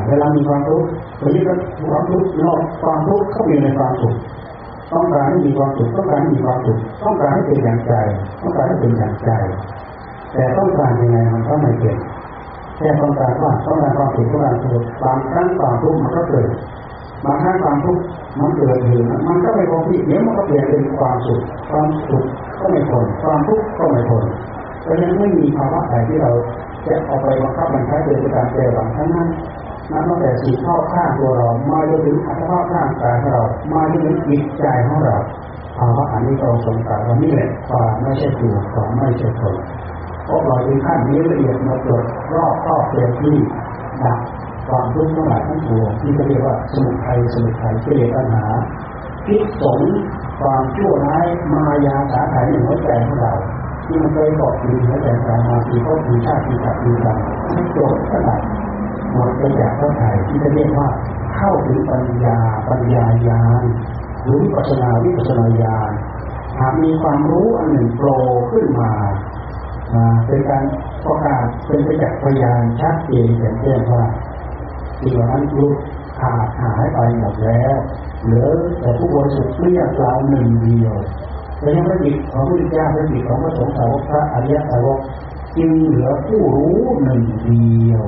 เวลามีความทุกข์ไปยึดความทุกข์นอกความทุกข์เข้าไปในความสุขต้องการให้มีความสุขต้องการให้มีความสุขต้องการให้เป็นอย่างใจต้องการให้เป็นอย่างใจ แต่ต้องการยังไงมันก็ไม่เป็นแค่ต้องการว่าต้องการความสุขต้องการสุขบางครั้งความทุกข์มันก็เกิดบางครั้งความทุกข์มันเกิดอยู่มันก็ไม่คงที่เดี๋ยวมันก็เปลี่ยนเป็นความสุขความสุขก็ไม่ทนความทุกข์ก็ไม่ทนเพราะฉะนั้นไม่มีภาวะใดที่เราจะเอาไปบังคับบังคับเป็นการแก้หวังทั้งนั้นนับตั้งแต่สิ่งข้าข้างตัวเรามาจนถึงอัตภาพร่างกายของเรามาจนถึงจิตใจของเราภาวะอันนี้เราสงสัยว่านี่แหละความไม่ใช่ตัวความไม่ใช่ตน พราะเราถึงขั้นนี้ละเอียดมาตรวจรอบรอบเต็มที่ดับความทุกข์ทั้งหลายทั้งปวงที่เรียกว่าสมุทัยสมุทัยกิเลสปัญหาพิษสงความชั่วร้ายมายาสาไถในหัวใจของเราที่มันเคยเกาะอยู่ในหัวใจเรามาปีพบปีชาติปีกับปีกันให้โกรธก็ดับหมดไปจากพระไถ่ที่จะเรียกว่าเข้าถึงปัญญาปัญญายานหรือวิปัสนาวิปัสนาญาณหากมีความรู้อันหนึ่งโผล่ขึ้นมา เป็นการประกาศเป็นไปจากพยานชัดเจนแจ่มแจ้งว่าสิ่งนั้นรู้ขาดหายไปหมดแล้วเหลือแต่ผู้บริสุทธิ์เรียกเราหนึ่งเดียวแต่ยังพระจิตของพระเจ้าพระจิตของพระสงฆ์สาวกพระอริยสาวกจึงเหลือผู้รู้หนึ่งเดียว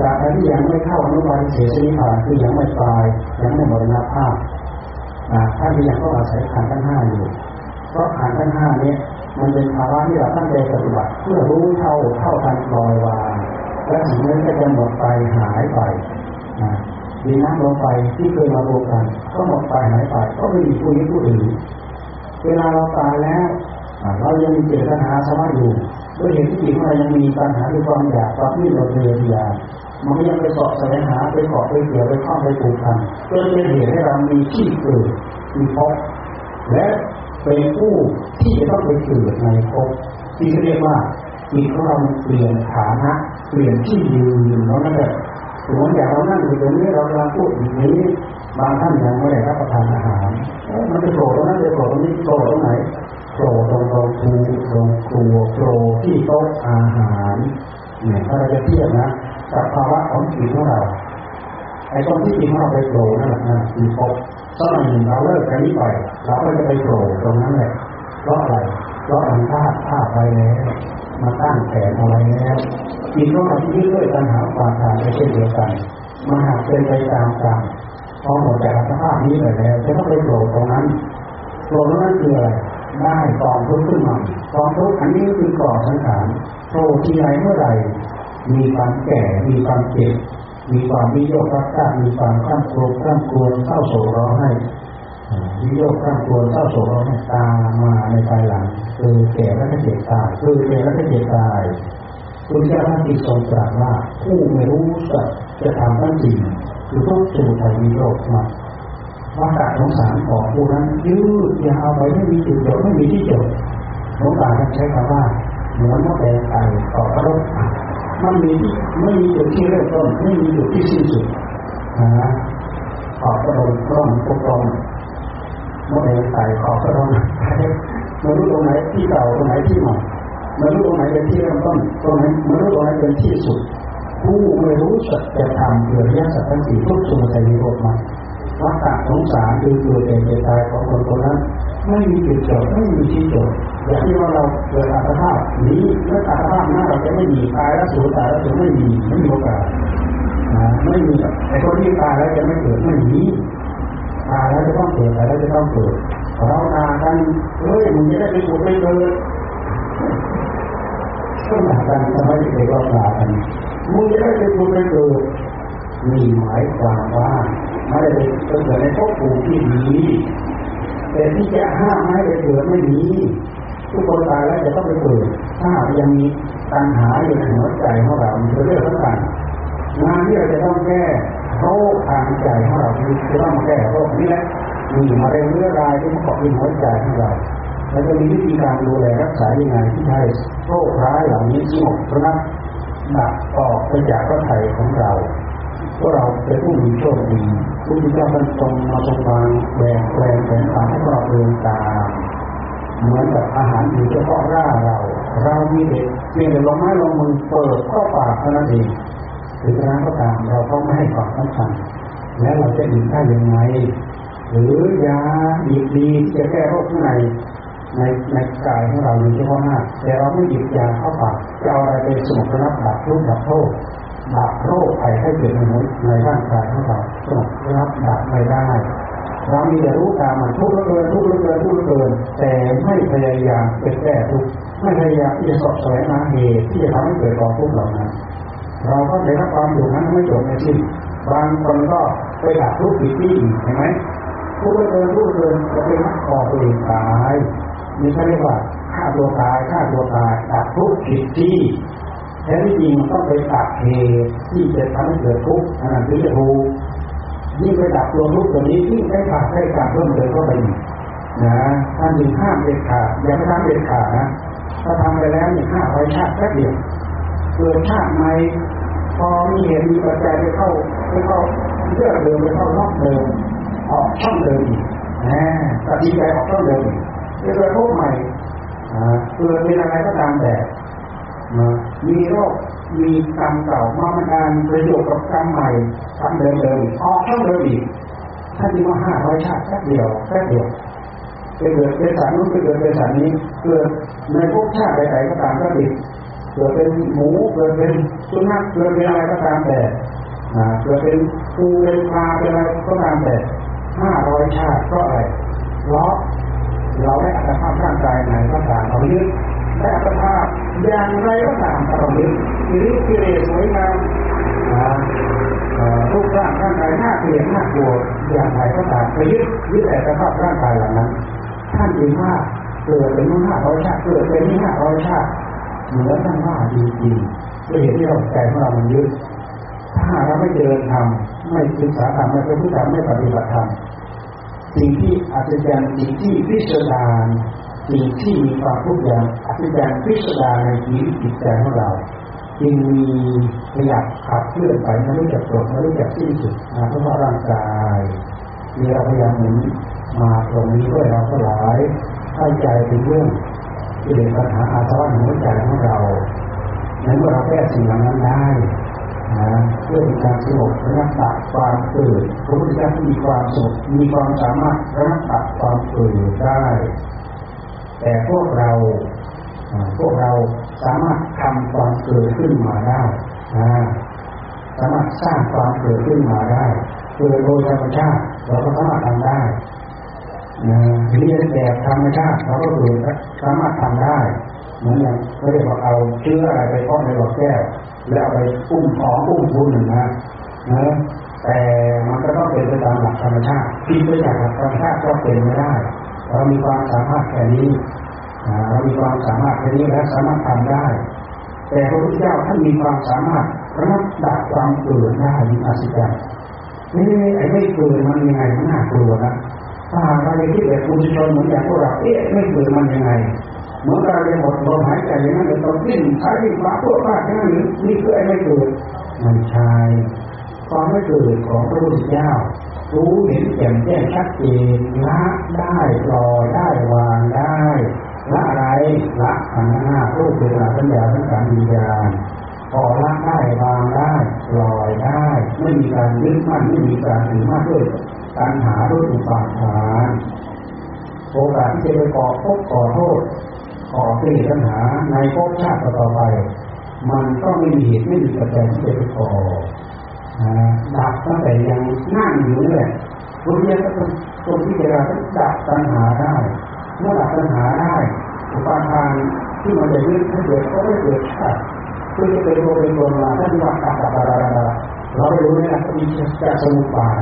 จากที่ยังไม่เข้าอนุบาลเสียชนิพานคือยังไม่ตายยังไม่หมดนาภาพท่านยังต้องอาศัยขันธ์ทั้งห้าอยู่เพราะขันธ์ทั้งห้านี้ มันเป็นภาวะที่เราตั้งใจปฏิบัติเพื่อรู้เท่าเท่าทันลอยวางและสิ่งนั้นก็จะหมดไปหายไปดินน้ำลงไปที่เคยมารวมกัน ก็หมดไปหายไปก็ไม่มีผู้นี้ผู้อื่นเวลาเราตายแล้วเรายังมีเจตนาสมาอยู่ด้วยเหตุที่จิตของเรายังมีปัญหาด้วยความอยากความที่เราเรียนอยากมันก็ยังไปสอบแสวงหาไปเกาะไปเกี่ยวไปข้องไปผูกพันจนเป็นเหตุให้เรามีที่เกิดมีพบและ เป็นผู้ที่จะต้องไปเกิดในภพที่เรียกว่าจิตของเปลี่ยนฐานะเปลี่ยนที่ยืนแล้วนั่นแหละสมมติอย่างเรานั่งอยู่ตรงนี้เรากำลังพูดอย่างนี้บางท่านยังไม่ได้รับประทานอาหารมันจะโผล่ตรงนั้นจะโผล่ตรงนี้โผล่ตรงไหนโผล่ตรงตรงคูตรงครัวโผล่ที่โต๊ะอาหารเนี่ยถ้าเราจะเทียบนะกับภาวะของจิตของเราไอ้ตรงที่จิตของเราไปโผล่นั่นแหละนะคือพบ กหน่อยหนึ่งเราเลิกกันนี้ไปเราก็จะไปโผล่ตรงนั้นแหละเพราะอะไรเพราะอันธาตุธาตุไปแล้วมาตั้งแขนอะไรแล้วจิตของเราที่ด้วยปัญหาความตายไม่เช่นเดียวกันมันหากเป็นไปตามกรรมพอหมดจากสภาพนี้ไปแล้วจะต้องไปโผล่ตรงนั้นโผล่ตรงนั้นคืออะไรได้กองทุกข์ขึ้นมากองทุกข์อันนี้คือก่อสังขารโผล่ที่ไหนเมื่อไหร่มีความแก่มีความเจ็บ มีความวิโยครักษามีความข้ามโกรธข้ามกลัวเศร้าโศกร้องไห้วิโยคข้ามกลัวเศร้าโศกร้องไห้ตามมาในภายหลังคือแก่แล้วก็เจ็บตายคือแก่แล้วก็เจ็บตายคุณเจ้าท่านที่ทรงตรัสว่าผู้ไม่รู้สัจจะทำทั้งสิ่งคือทุกสมุทัยมีโรคมาว่าการสงสารของผู้นั้นยืดยาวไปไม่มีจุดจบไม่มีที่จบหลวงตาท่านใช้คำว่าเหมือนมดแดงไก่ต่อกระรก มันมีไม่มีจุดที่เริ่มต้นไม่มีจุดที่สิ้นสุดนะขอบกระดงกล้องกระดงมดแดงไก่ขอบกระดงไม่รู้ตรงไหนที่เก่าตรงไหนที่ใหม่ไม่รู้ตรงไหนเป็นที่เริ่มต้นตรงไหนไม่รู้ตรงไหนเป็นที่สุด ผู้ไม่รู้สัจธรรมเกิดยสัจธรรมสี่ทุกสมุทัยนิโรธมาวัฏฏะสงสารคือตัวเองตายของคนคนนั้นไม่มีจุดจบไม่มีที่จบ อย่างที่ว่าเราเกิดอัตภาพนี้และอัตภาพหน้าเราจะไม่มีตายแล้วสูญตายแล้วจะไม่มีไม่มีโอกาสไม่มีไอ้คนที่ตายแล้วจะไม่เกิดไม่มีตายแล้วจะต้องเกิดตายแล้วจะต้องเกิดเราตากันเฮ้ยมึงจะได้ไปผุดไปเกิดก็หนากันทำไมเด็กเราด่ากันมึงจะได้เป็นคนเป็นเกิดมีหมายความว่าไม่ได้เป็นเกิดในภพภูมิที่ดีแต่ที่จะห้ามไม่ไปเกิดไม่มี ทุกคนตายแล้วจะต้องไปเกิดถ้ายังมีปัญหาอยู่ในหัวใจของเราเป็นเรื่องสำคัญงานที่เราจะต้องแก้โรคทางใจของเราคือจะต้องแก้โรคนี้แหละมีมะเร็งเรื้อรังที่มันเกาะในหัวใจของเราแล้วจะมีวิธีการดูแลรักษายังไงที่ให้โรคร้ายเหล่านี้สงบระงับดับออกไปจากร่างกายของเราพวกเราเป็นผู้มีโชคดีผู้ที่เจ้าท่านทรงมาทรงวางแบ่งแปลงแผนการให้เราเดินตาม เหมือนกับอาหารอยู่เฉพาะร่าเรา เรามีเด็กเพียงแต่ลงไม้ลงมือเปิดเข้าปากเท่านั้นเองถึงนั้นก็ตามเราก็ไม่ให้ความสำคัญแล้วเราจะดื่มได้ยังไง หรือยาดีดีที่จะแก้โรคข้างในในในกายของเราอยู่เฉพาะหน้าแต่เราไม่หยิบยาเข้าปากจะเอาอะไรเป็นสมุนไพรดับทุกข์ดับโทษดับโรคภัยให้เกิดในหัวในร่างกายของเราสมุนไพรดับไม่ได้ เรามีแต่รู้ตามมันทุกข์เหลือเกินทุกข์เหลือเกินทุกข์เหลือเกิน แต่ไม่พยายามไปแก้ทุกข์ไม่พยายามที่จะสอบแสวงหาเหตุที่จะทำให้เกิดกองทุกข์เหล่านั้นเราก็ได้รับความอยู่นั้นไม่จบไม่สิ้นบางคนก็ไปดับทุกข์ผิดที่เห็นไหมทุกข์เหลือเกินทุกข์เหลือเกินจะเป็นนักก่อตัวเองตายนี่เขาเรียกว่าฆ่าตัวตายฆ่าตัวตายดับทุกข์ผิดที่แท้ที่จริงต้องไปตัดเหตุที่จะทำให้เกิดทุกข์อันนั้นถึงจะถูก ยิ่งไปดับตัวทุกตัวนี้ยิ่งได้ขาดได้การเพิ่มเติมเข้าไปอีกนะท่านจึงห้ามเด็ดขาดอย่าไปทำเด็ดขาดนะถ้าทำไปแล้วเนี่ยห้าไว้ชาติแค่เดียวเกิดชาติใหม่พอมีเหตุมีปัจจัยไปเข้าไปเข้าเลือกเดิมไปเข้านอกเดิมออกช่องเดิมอีกนะตัดสินใจออกช่องเดิมอีกจะเกิดโรคใหม่เกิดเป็นอะไรก็ตามแต่มีโรค มีกรรมเก่ามามันการประโยชน์กับกรรมใหม่ทำเดิมเดิมๆออกช่องเดิมอีกถ้าที่ว่าห้าร้อยชาติแค่เดียวแค่เดียวเกิดเป็นสัตว์นู้นเกิดเป็นสัตว์นี้เกิดในภพชาติใดๆก็ตามก็ดีเกิดเป็นหมูเกิดเป็นสุนัขเกิดเป็นอะไรก็ตามแต่เกิดเป็นปูเป็นปลาเป็นอะไรก็ตามแต่ห้าร้อยชาติก็อะไรล้อเราได้อัตภาพร่างกายไหนก็ตามเรายึด ได้อัตภาพอย่างไรก็ตามเรายึดหรือกิเลสสวยงามรูปร่างร่างกายหน้าเกลียดหน้ากลัวอย่างไรก็ตามไปยึดยึดแต่สภาพร่างกายเหล่านั้น ท่านจึงว่าเกิดเป็นห้าร้อยชาติเกิดเป็นห้าร้อยชาติเหมือนท่านว่าจริงๆด้วยเหตุที่เราใจของเรามันยึดถ้าเราไม่เดินทำไม่ศึกษาธรรมไม่เป็นผู้ทำไม่ปฏิบัติธรรมสิ่งที่อัศจรรย์สิ่งที่พิสดาร สิ่งที่มีความทุกข์อย่างอัศจรรย์พิสดารในชีวิตจิตใจของเราจึงมีขยับขับเคลื่อนไปไม่รู้จักจบไม่รู้จักสิ้นสุดนะเพราะว่าร่างกายมีเราพยายามหมุนมาตรงนี้ด้วยเราก็หลายเข้าใจถึงเรื่องที่เป็นปัญหาอาสวะในหัวใจของเราในเมื่อเราแก้สิ่งเหล่านั้นได้นะเพื่อเป็นการสงบระงับตัดความเกิดพระพุทธเจ้ามีความสงบมีความสามารถระงับตัดความเกิดได้ แต่พวกเราพวกเราสามารถทำความเกิดขึ้นมาได้สามารถสร้างความเกิดขึ้นมาได้เกิดโดยธรรมชาติเราก็สามารถทำได้เรียนแบบธรรมชาติเราก็เกิดสามารถทำได้เหมือนอย่างเขาเรียกเอาเชื้ออะไรไปเพาะในหลอดแก้วแล้วเอาไปอุ้มของอุ้มบุญนะนะแต่มันก็ต้องเป็นไปตามหลักธรรมชาติที่ไปจากหลักธรรมชาติก็เป็นไม่ได้ เรามีความสามารถแค่นี้เรามีความสามารถแค่นี้แล้วสามารถทำได้ แต่พระพุทธเจ้าท่านมีความสามารถระงับดับความเกิดได้มีอาศิจรรย์นี่ไอ้ไม่เกิดมันยังไงมันน่ากลัวนะถ้าหากเราไปคิดแบบคุณชนเหมือนอย่างพวกเราเอ๊ะไม่เกิดมันยังไงเหมือนเราจะหมดลมหายใจอย่างนั้นเลยต้องดิ้นใช้ดิ้นฟ้าพวกมากแค่นั้นนี่คือไอ้ไม่เกิดมันใช่ ความไม่เกิดของพระพุทธเจ้า รู้เห็นแจ่มแจ้งชัดเจนละได้ปล่อยได้วางได้ละอะไรละขันธ์ห้ารูปเวลาสัญญาสังขารวิญญาณพอละได้วางได้ปล่อยได้ไม่มีการยึดมั่นไม่มีการถือมั่นด้วยปัญหาด้วยอุปาทานโอกาสที่จะไปก่อพบก่อโทษก่อกิเลสปัญหาในภพชาติต่อไป มันก็ไม่มีเหตุไม่มีปัจจัยที่จะไปก่อ ดับตั้งแต่ยังนั่งอยู่นี่แหละพุทธิยถาก็คนที่จะดับปัญหาได้เมื่อดับปัญหาได้อุปาทานที่มันเกิดไม่เกิดก็ไม่เกิดชาติคือจะเป็นตัวเป็นตนมาถ้าที่ว่าตัดตัดตัดตัดเราไปรู้เนี่ยมีการสมุปบาท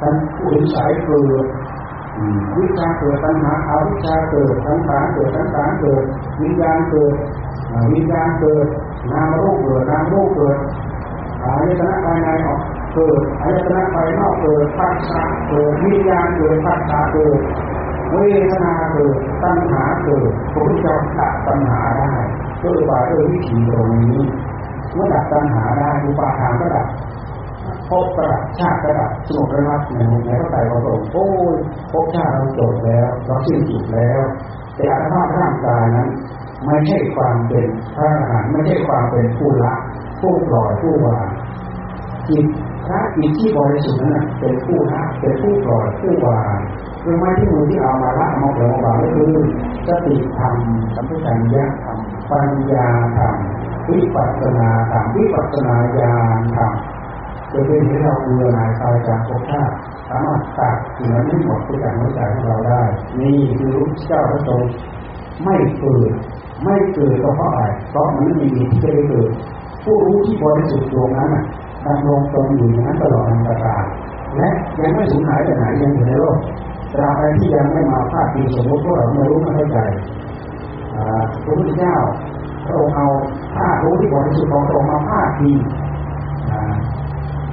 ท่านผู้ถึงสายเกิดวิชาเกิดปัญหาอาวิชาเกิดสังขารเกิดสังขารเกิดวิญญาณเกิดวิญญาณเกิดนามรูปเกิดนามรูปเกิด อายตนะภายในออกเกิดอายตนะภายนอกเกิดปัจจัเกิดวิญญาณเกิดปัจจัเกิดเวทนาเกิดตัณหาเกิดพระพุทธเจ้าตัดปัญหาได้ด้วยบาด้วยวิธีตรงนี้เมื่อดับปัญหาได้อุปาทานก็ดับพบกระดับชาติกระดับสมุทรนับในในพระไตรปิฎกโอ้ยพบชาติเราจบแล้วเราสิ้นสุดแล้ว แต่อัตภาพร่างกายนั้น ไม่ใช่ความเป็นพระอรหันต์ไม่ใช่ความเป็นผู้ละผู้ปล่อยผู้วาง จิตพระจิตที่บริสุทธิ์นั้นเป็นผู้ละเป็นผู้ปล่อยผู้วางเรื่องไม้ที่มือที่เอามาละมาปล่อยมาบางก็คือสติธรรมสัมผัสัญญาธรรมปัญญาธรรมวิปัสสนาธรรมวิปัสสนาญาณธรรมจะเป็นที่เราเบื่อหน่ายตายจากภพชาติสามารถตัดสิ่งนั้นให้หมดไปจากหัวใจของเราได้ นี่คือรู้เจ้าพระทรงไม่เกิดไม่เกิดก็เพราะอะไรเพราะมันไม่มีที่จะได้เกิดผู้รู้ที่บริสุทธิ์ดวงนั้น ดำรงตรงอยู่อย่างนั้นตลอดอันตายและยังไม่สูญหายไปไหนยังอยู่ในโลกตราบใดที่ยังไม่มาพาดพิงสมมติพวกเราไม่รู้ไม่เข้าใจพระพุทธเจ้าพระองค์เอาธาตุรู้ที่บริสุทธิ์ของพระองค์มาพาดพิง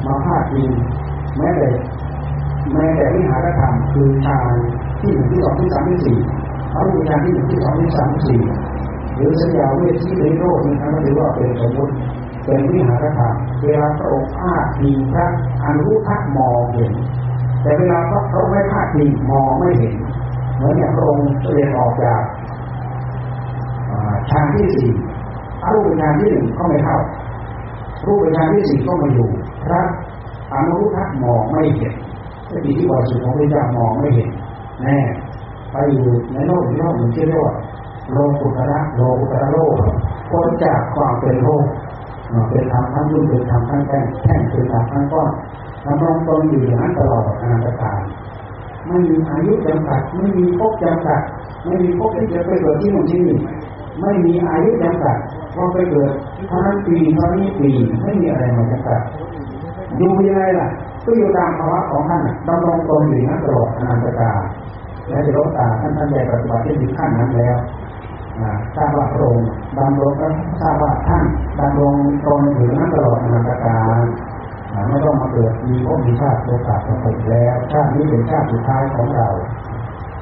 มาพาดพิงแม้แต่แม้แต่วิหารธรรมคือฌานที่หนึ่งที่สองที่สามที่สี่เอาวิชาที่หนึ่งที่สองที่สามที่สี่หรือสัญญาเวทีในโลกนี้ท่านถือว่าเป็นสมมติ เป็นวิหารธรรมเวลาพระองค์พาดพิงพระอนุทักมองเห็น แต่เวลาพระพระไม่พาดพิงมองไม่เห็นเหมือนอย่างพระองค์เสด็จออกจากฌานที่สี่รูปฌานที่หนึ่งก็ไม่เข้ารูปฌานที่สี่ก็มาอยู่ พระอนุทักมองไม่เห็นสติที่บริสุทธิ์ของพระเจ้ามองไม่เห็น แน่ไปอยู่ในโลกอีกโลกหนึ่งที่เรียกว่าโลกุตระโลกุตระโลกพ้นจากความเป็นโลก เป็นธรรมทั้งรุ่นเป็นธรรมทั้งแท่งแท่งเป็นธรรมทั้งก้อนดำรงตนอยู่อย่างนั้นตลอดอนาคตการไม่มีอายุจำกัด ไม่มีภพจำกัด ไม่มีภพที่จะไปเกิดที่นู่นที่หนี่งไม่มีอายุจำกัดว่าไปเกิดเท่านั้นปีเท่านี้ปีไม่มีอะไรมาจำกัดดูยังไงล่ะก็อยู่ตามภาวะของท่านดำรงตนอยู่นั้นตลอดอนาคตการและจะลดตาท่านท่านใหญ่ปฏิบัติที่ถึงขั้นนั้นแล้ว ทราบว่าพระองค์ดำรงทราบว่าท่านดำรงตนอยู่นั้นตลอดนาคตการไม่ต้องมาเกิดมีภพมีชาติโอกาสต่อไปแล้วชาตินี้เป็นชาติสุดท้ายของเรา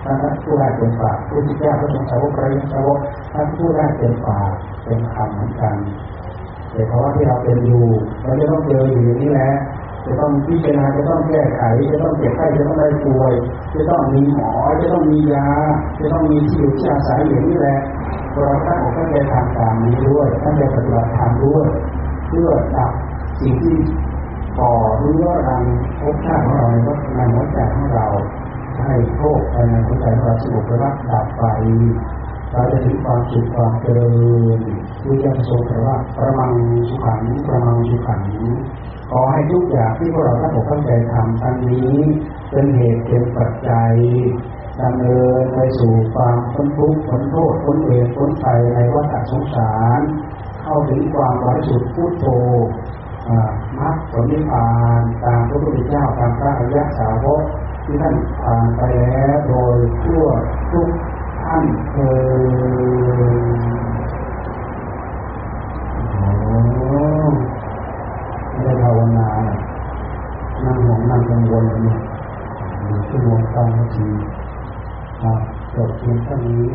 ท่านผู้ได้เป็นปากผู้ที่แก้พระสงฆ์สาวกพระยสาวกท่านผู้ได้เป็นปากเป็นคำเหมือนกันแต่เพราะว่าที่เราเป็นอยู่เราจะต้องเจออยู่อย่างนี้แหละ จะต้องพิจารณาจะต้องแก้ไข จะต้องเจ็บไข้จะต้องได้ป่วย จะต้องมีหมอ จะต้องมียา จะต้องมีที่อยู่ที่อาศัยอย่างนี้แหละเราตั้งอกตั้งใจทำตามนี้ด้วยตั้งใจปฏิบัติธรรมด้วย เพื่อดับสิ่งที่ก่อเรื้อรังภพชาติของเราในวัฏในหัวใจของเราให้โชคภายในหัวใจของเราสงบระดับไปเราจะถึงความสุขความเจริญที่จะทรงแต่ว่าประมังสุขังประมังสุขัง ขอให้ทุกอย่างที่พวกเราทั้งหมดตั้งใจทำอันนี้ เป็นเหตุเป็นปัจจัยดำเนินไปสู่ความพ้นทุกข์พ้นโทษพ้นเวรพ้นภัยในวัฏสงสาร เข้าถึงความบริสุทธิ์พุทโธมรรคผลนิพพานตามพระพุทธเจ้าตามพระอริยสาวกที่ท่านผ่านไปแล้วโดยทั่วทุกท่านเออ ได้ภาวนานั่งห่วงนั่งกังวลเนี่ยชั่วโมงสองนาทีจบเพียงเท่านี้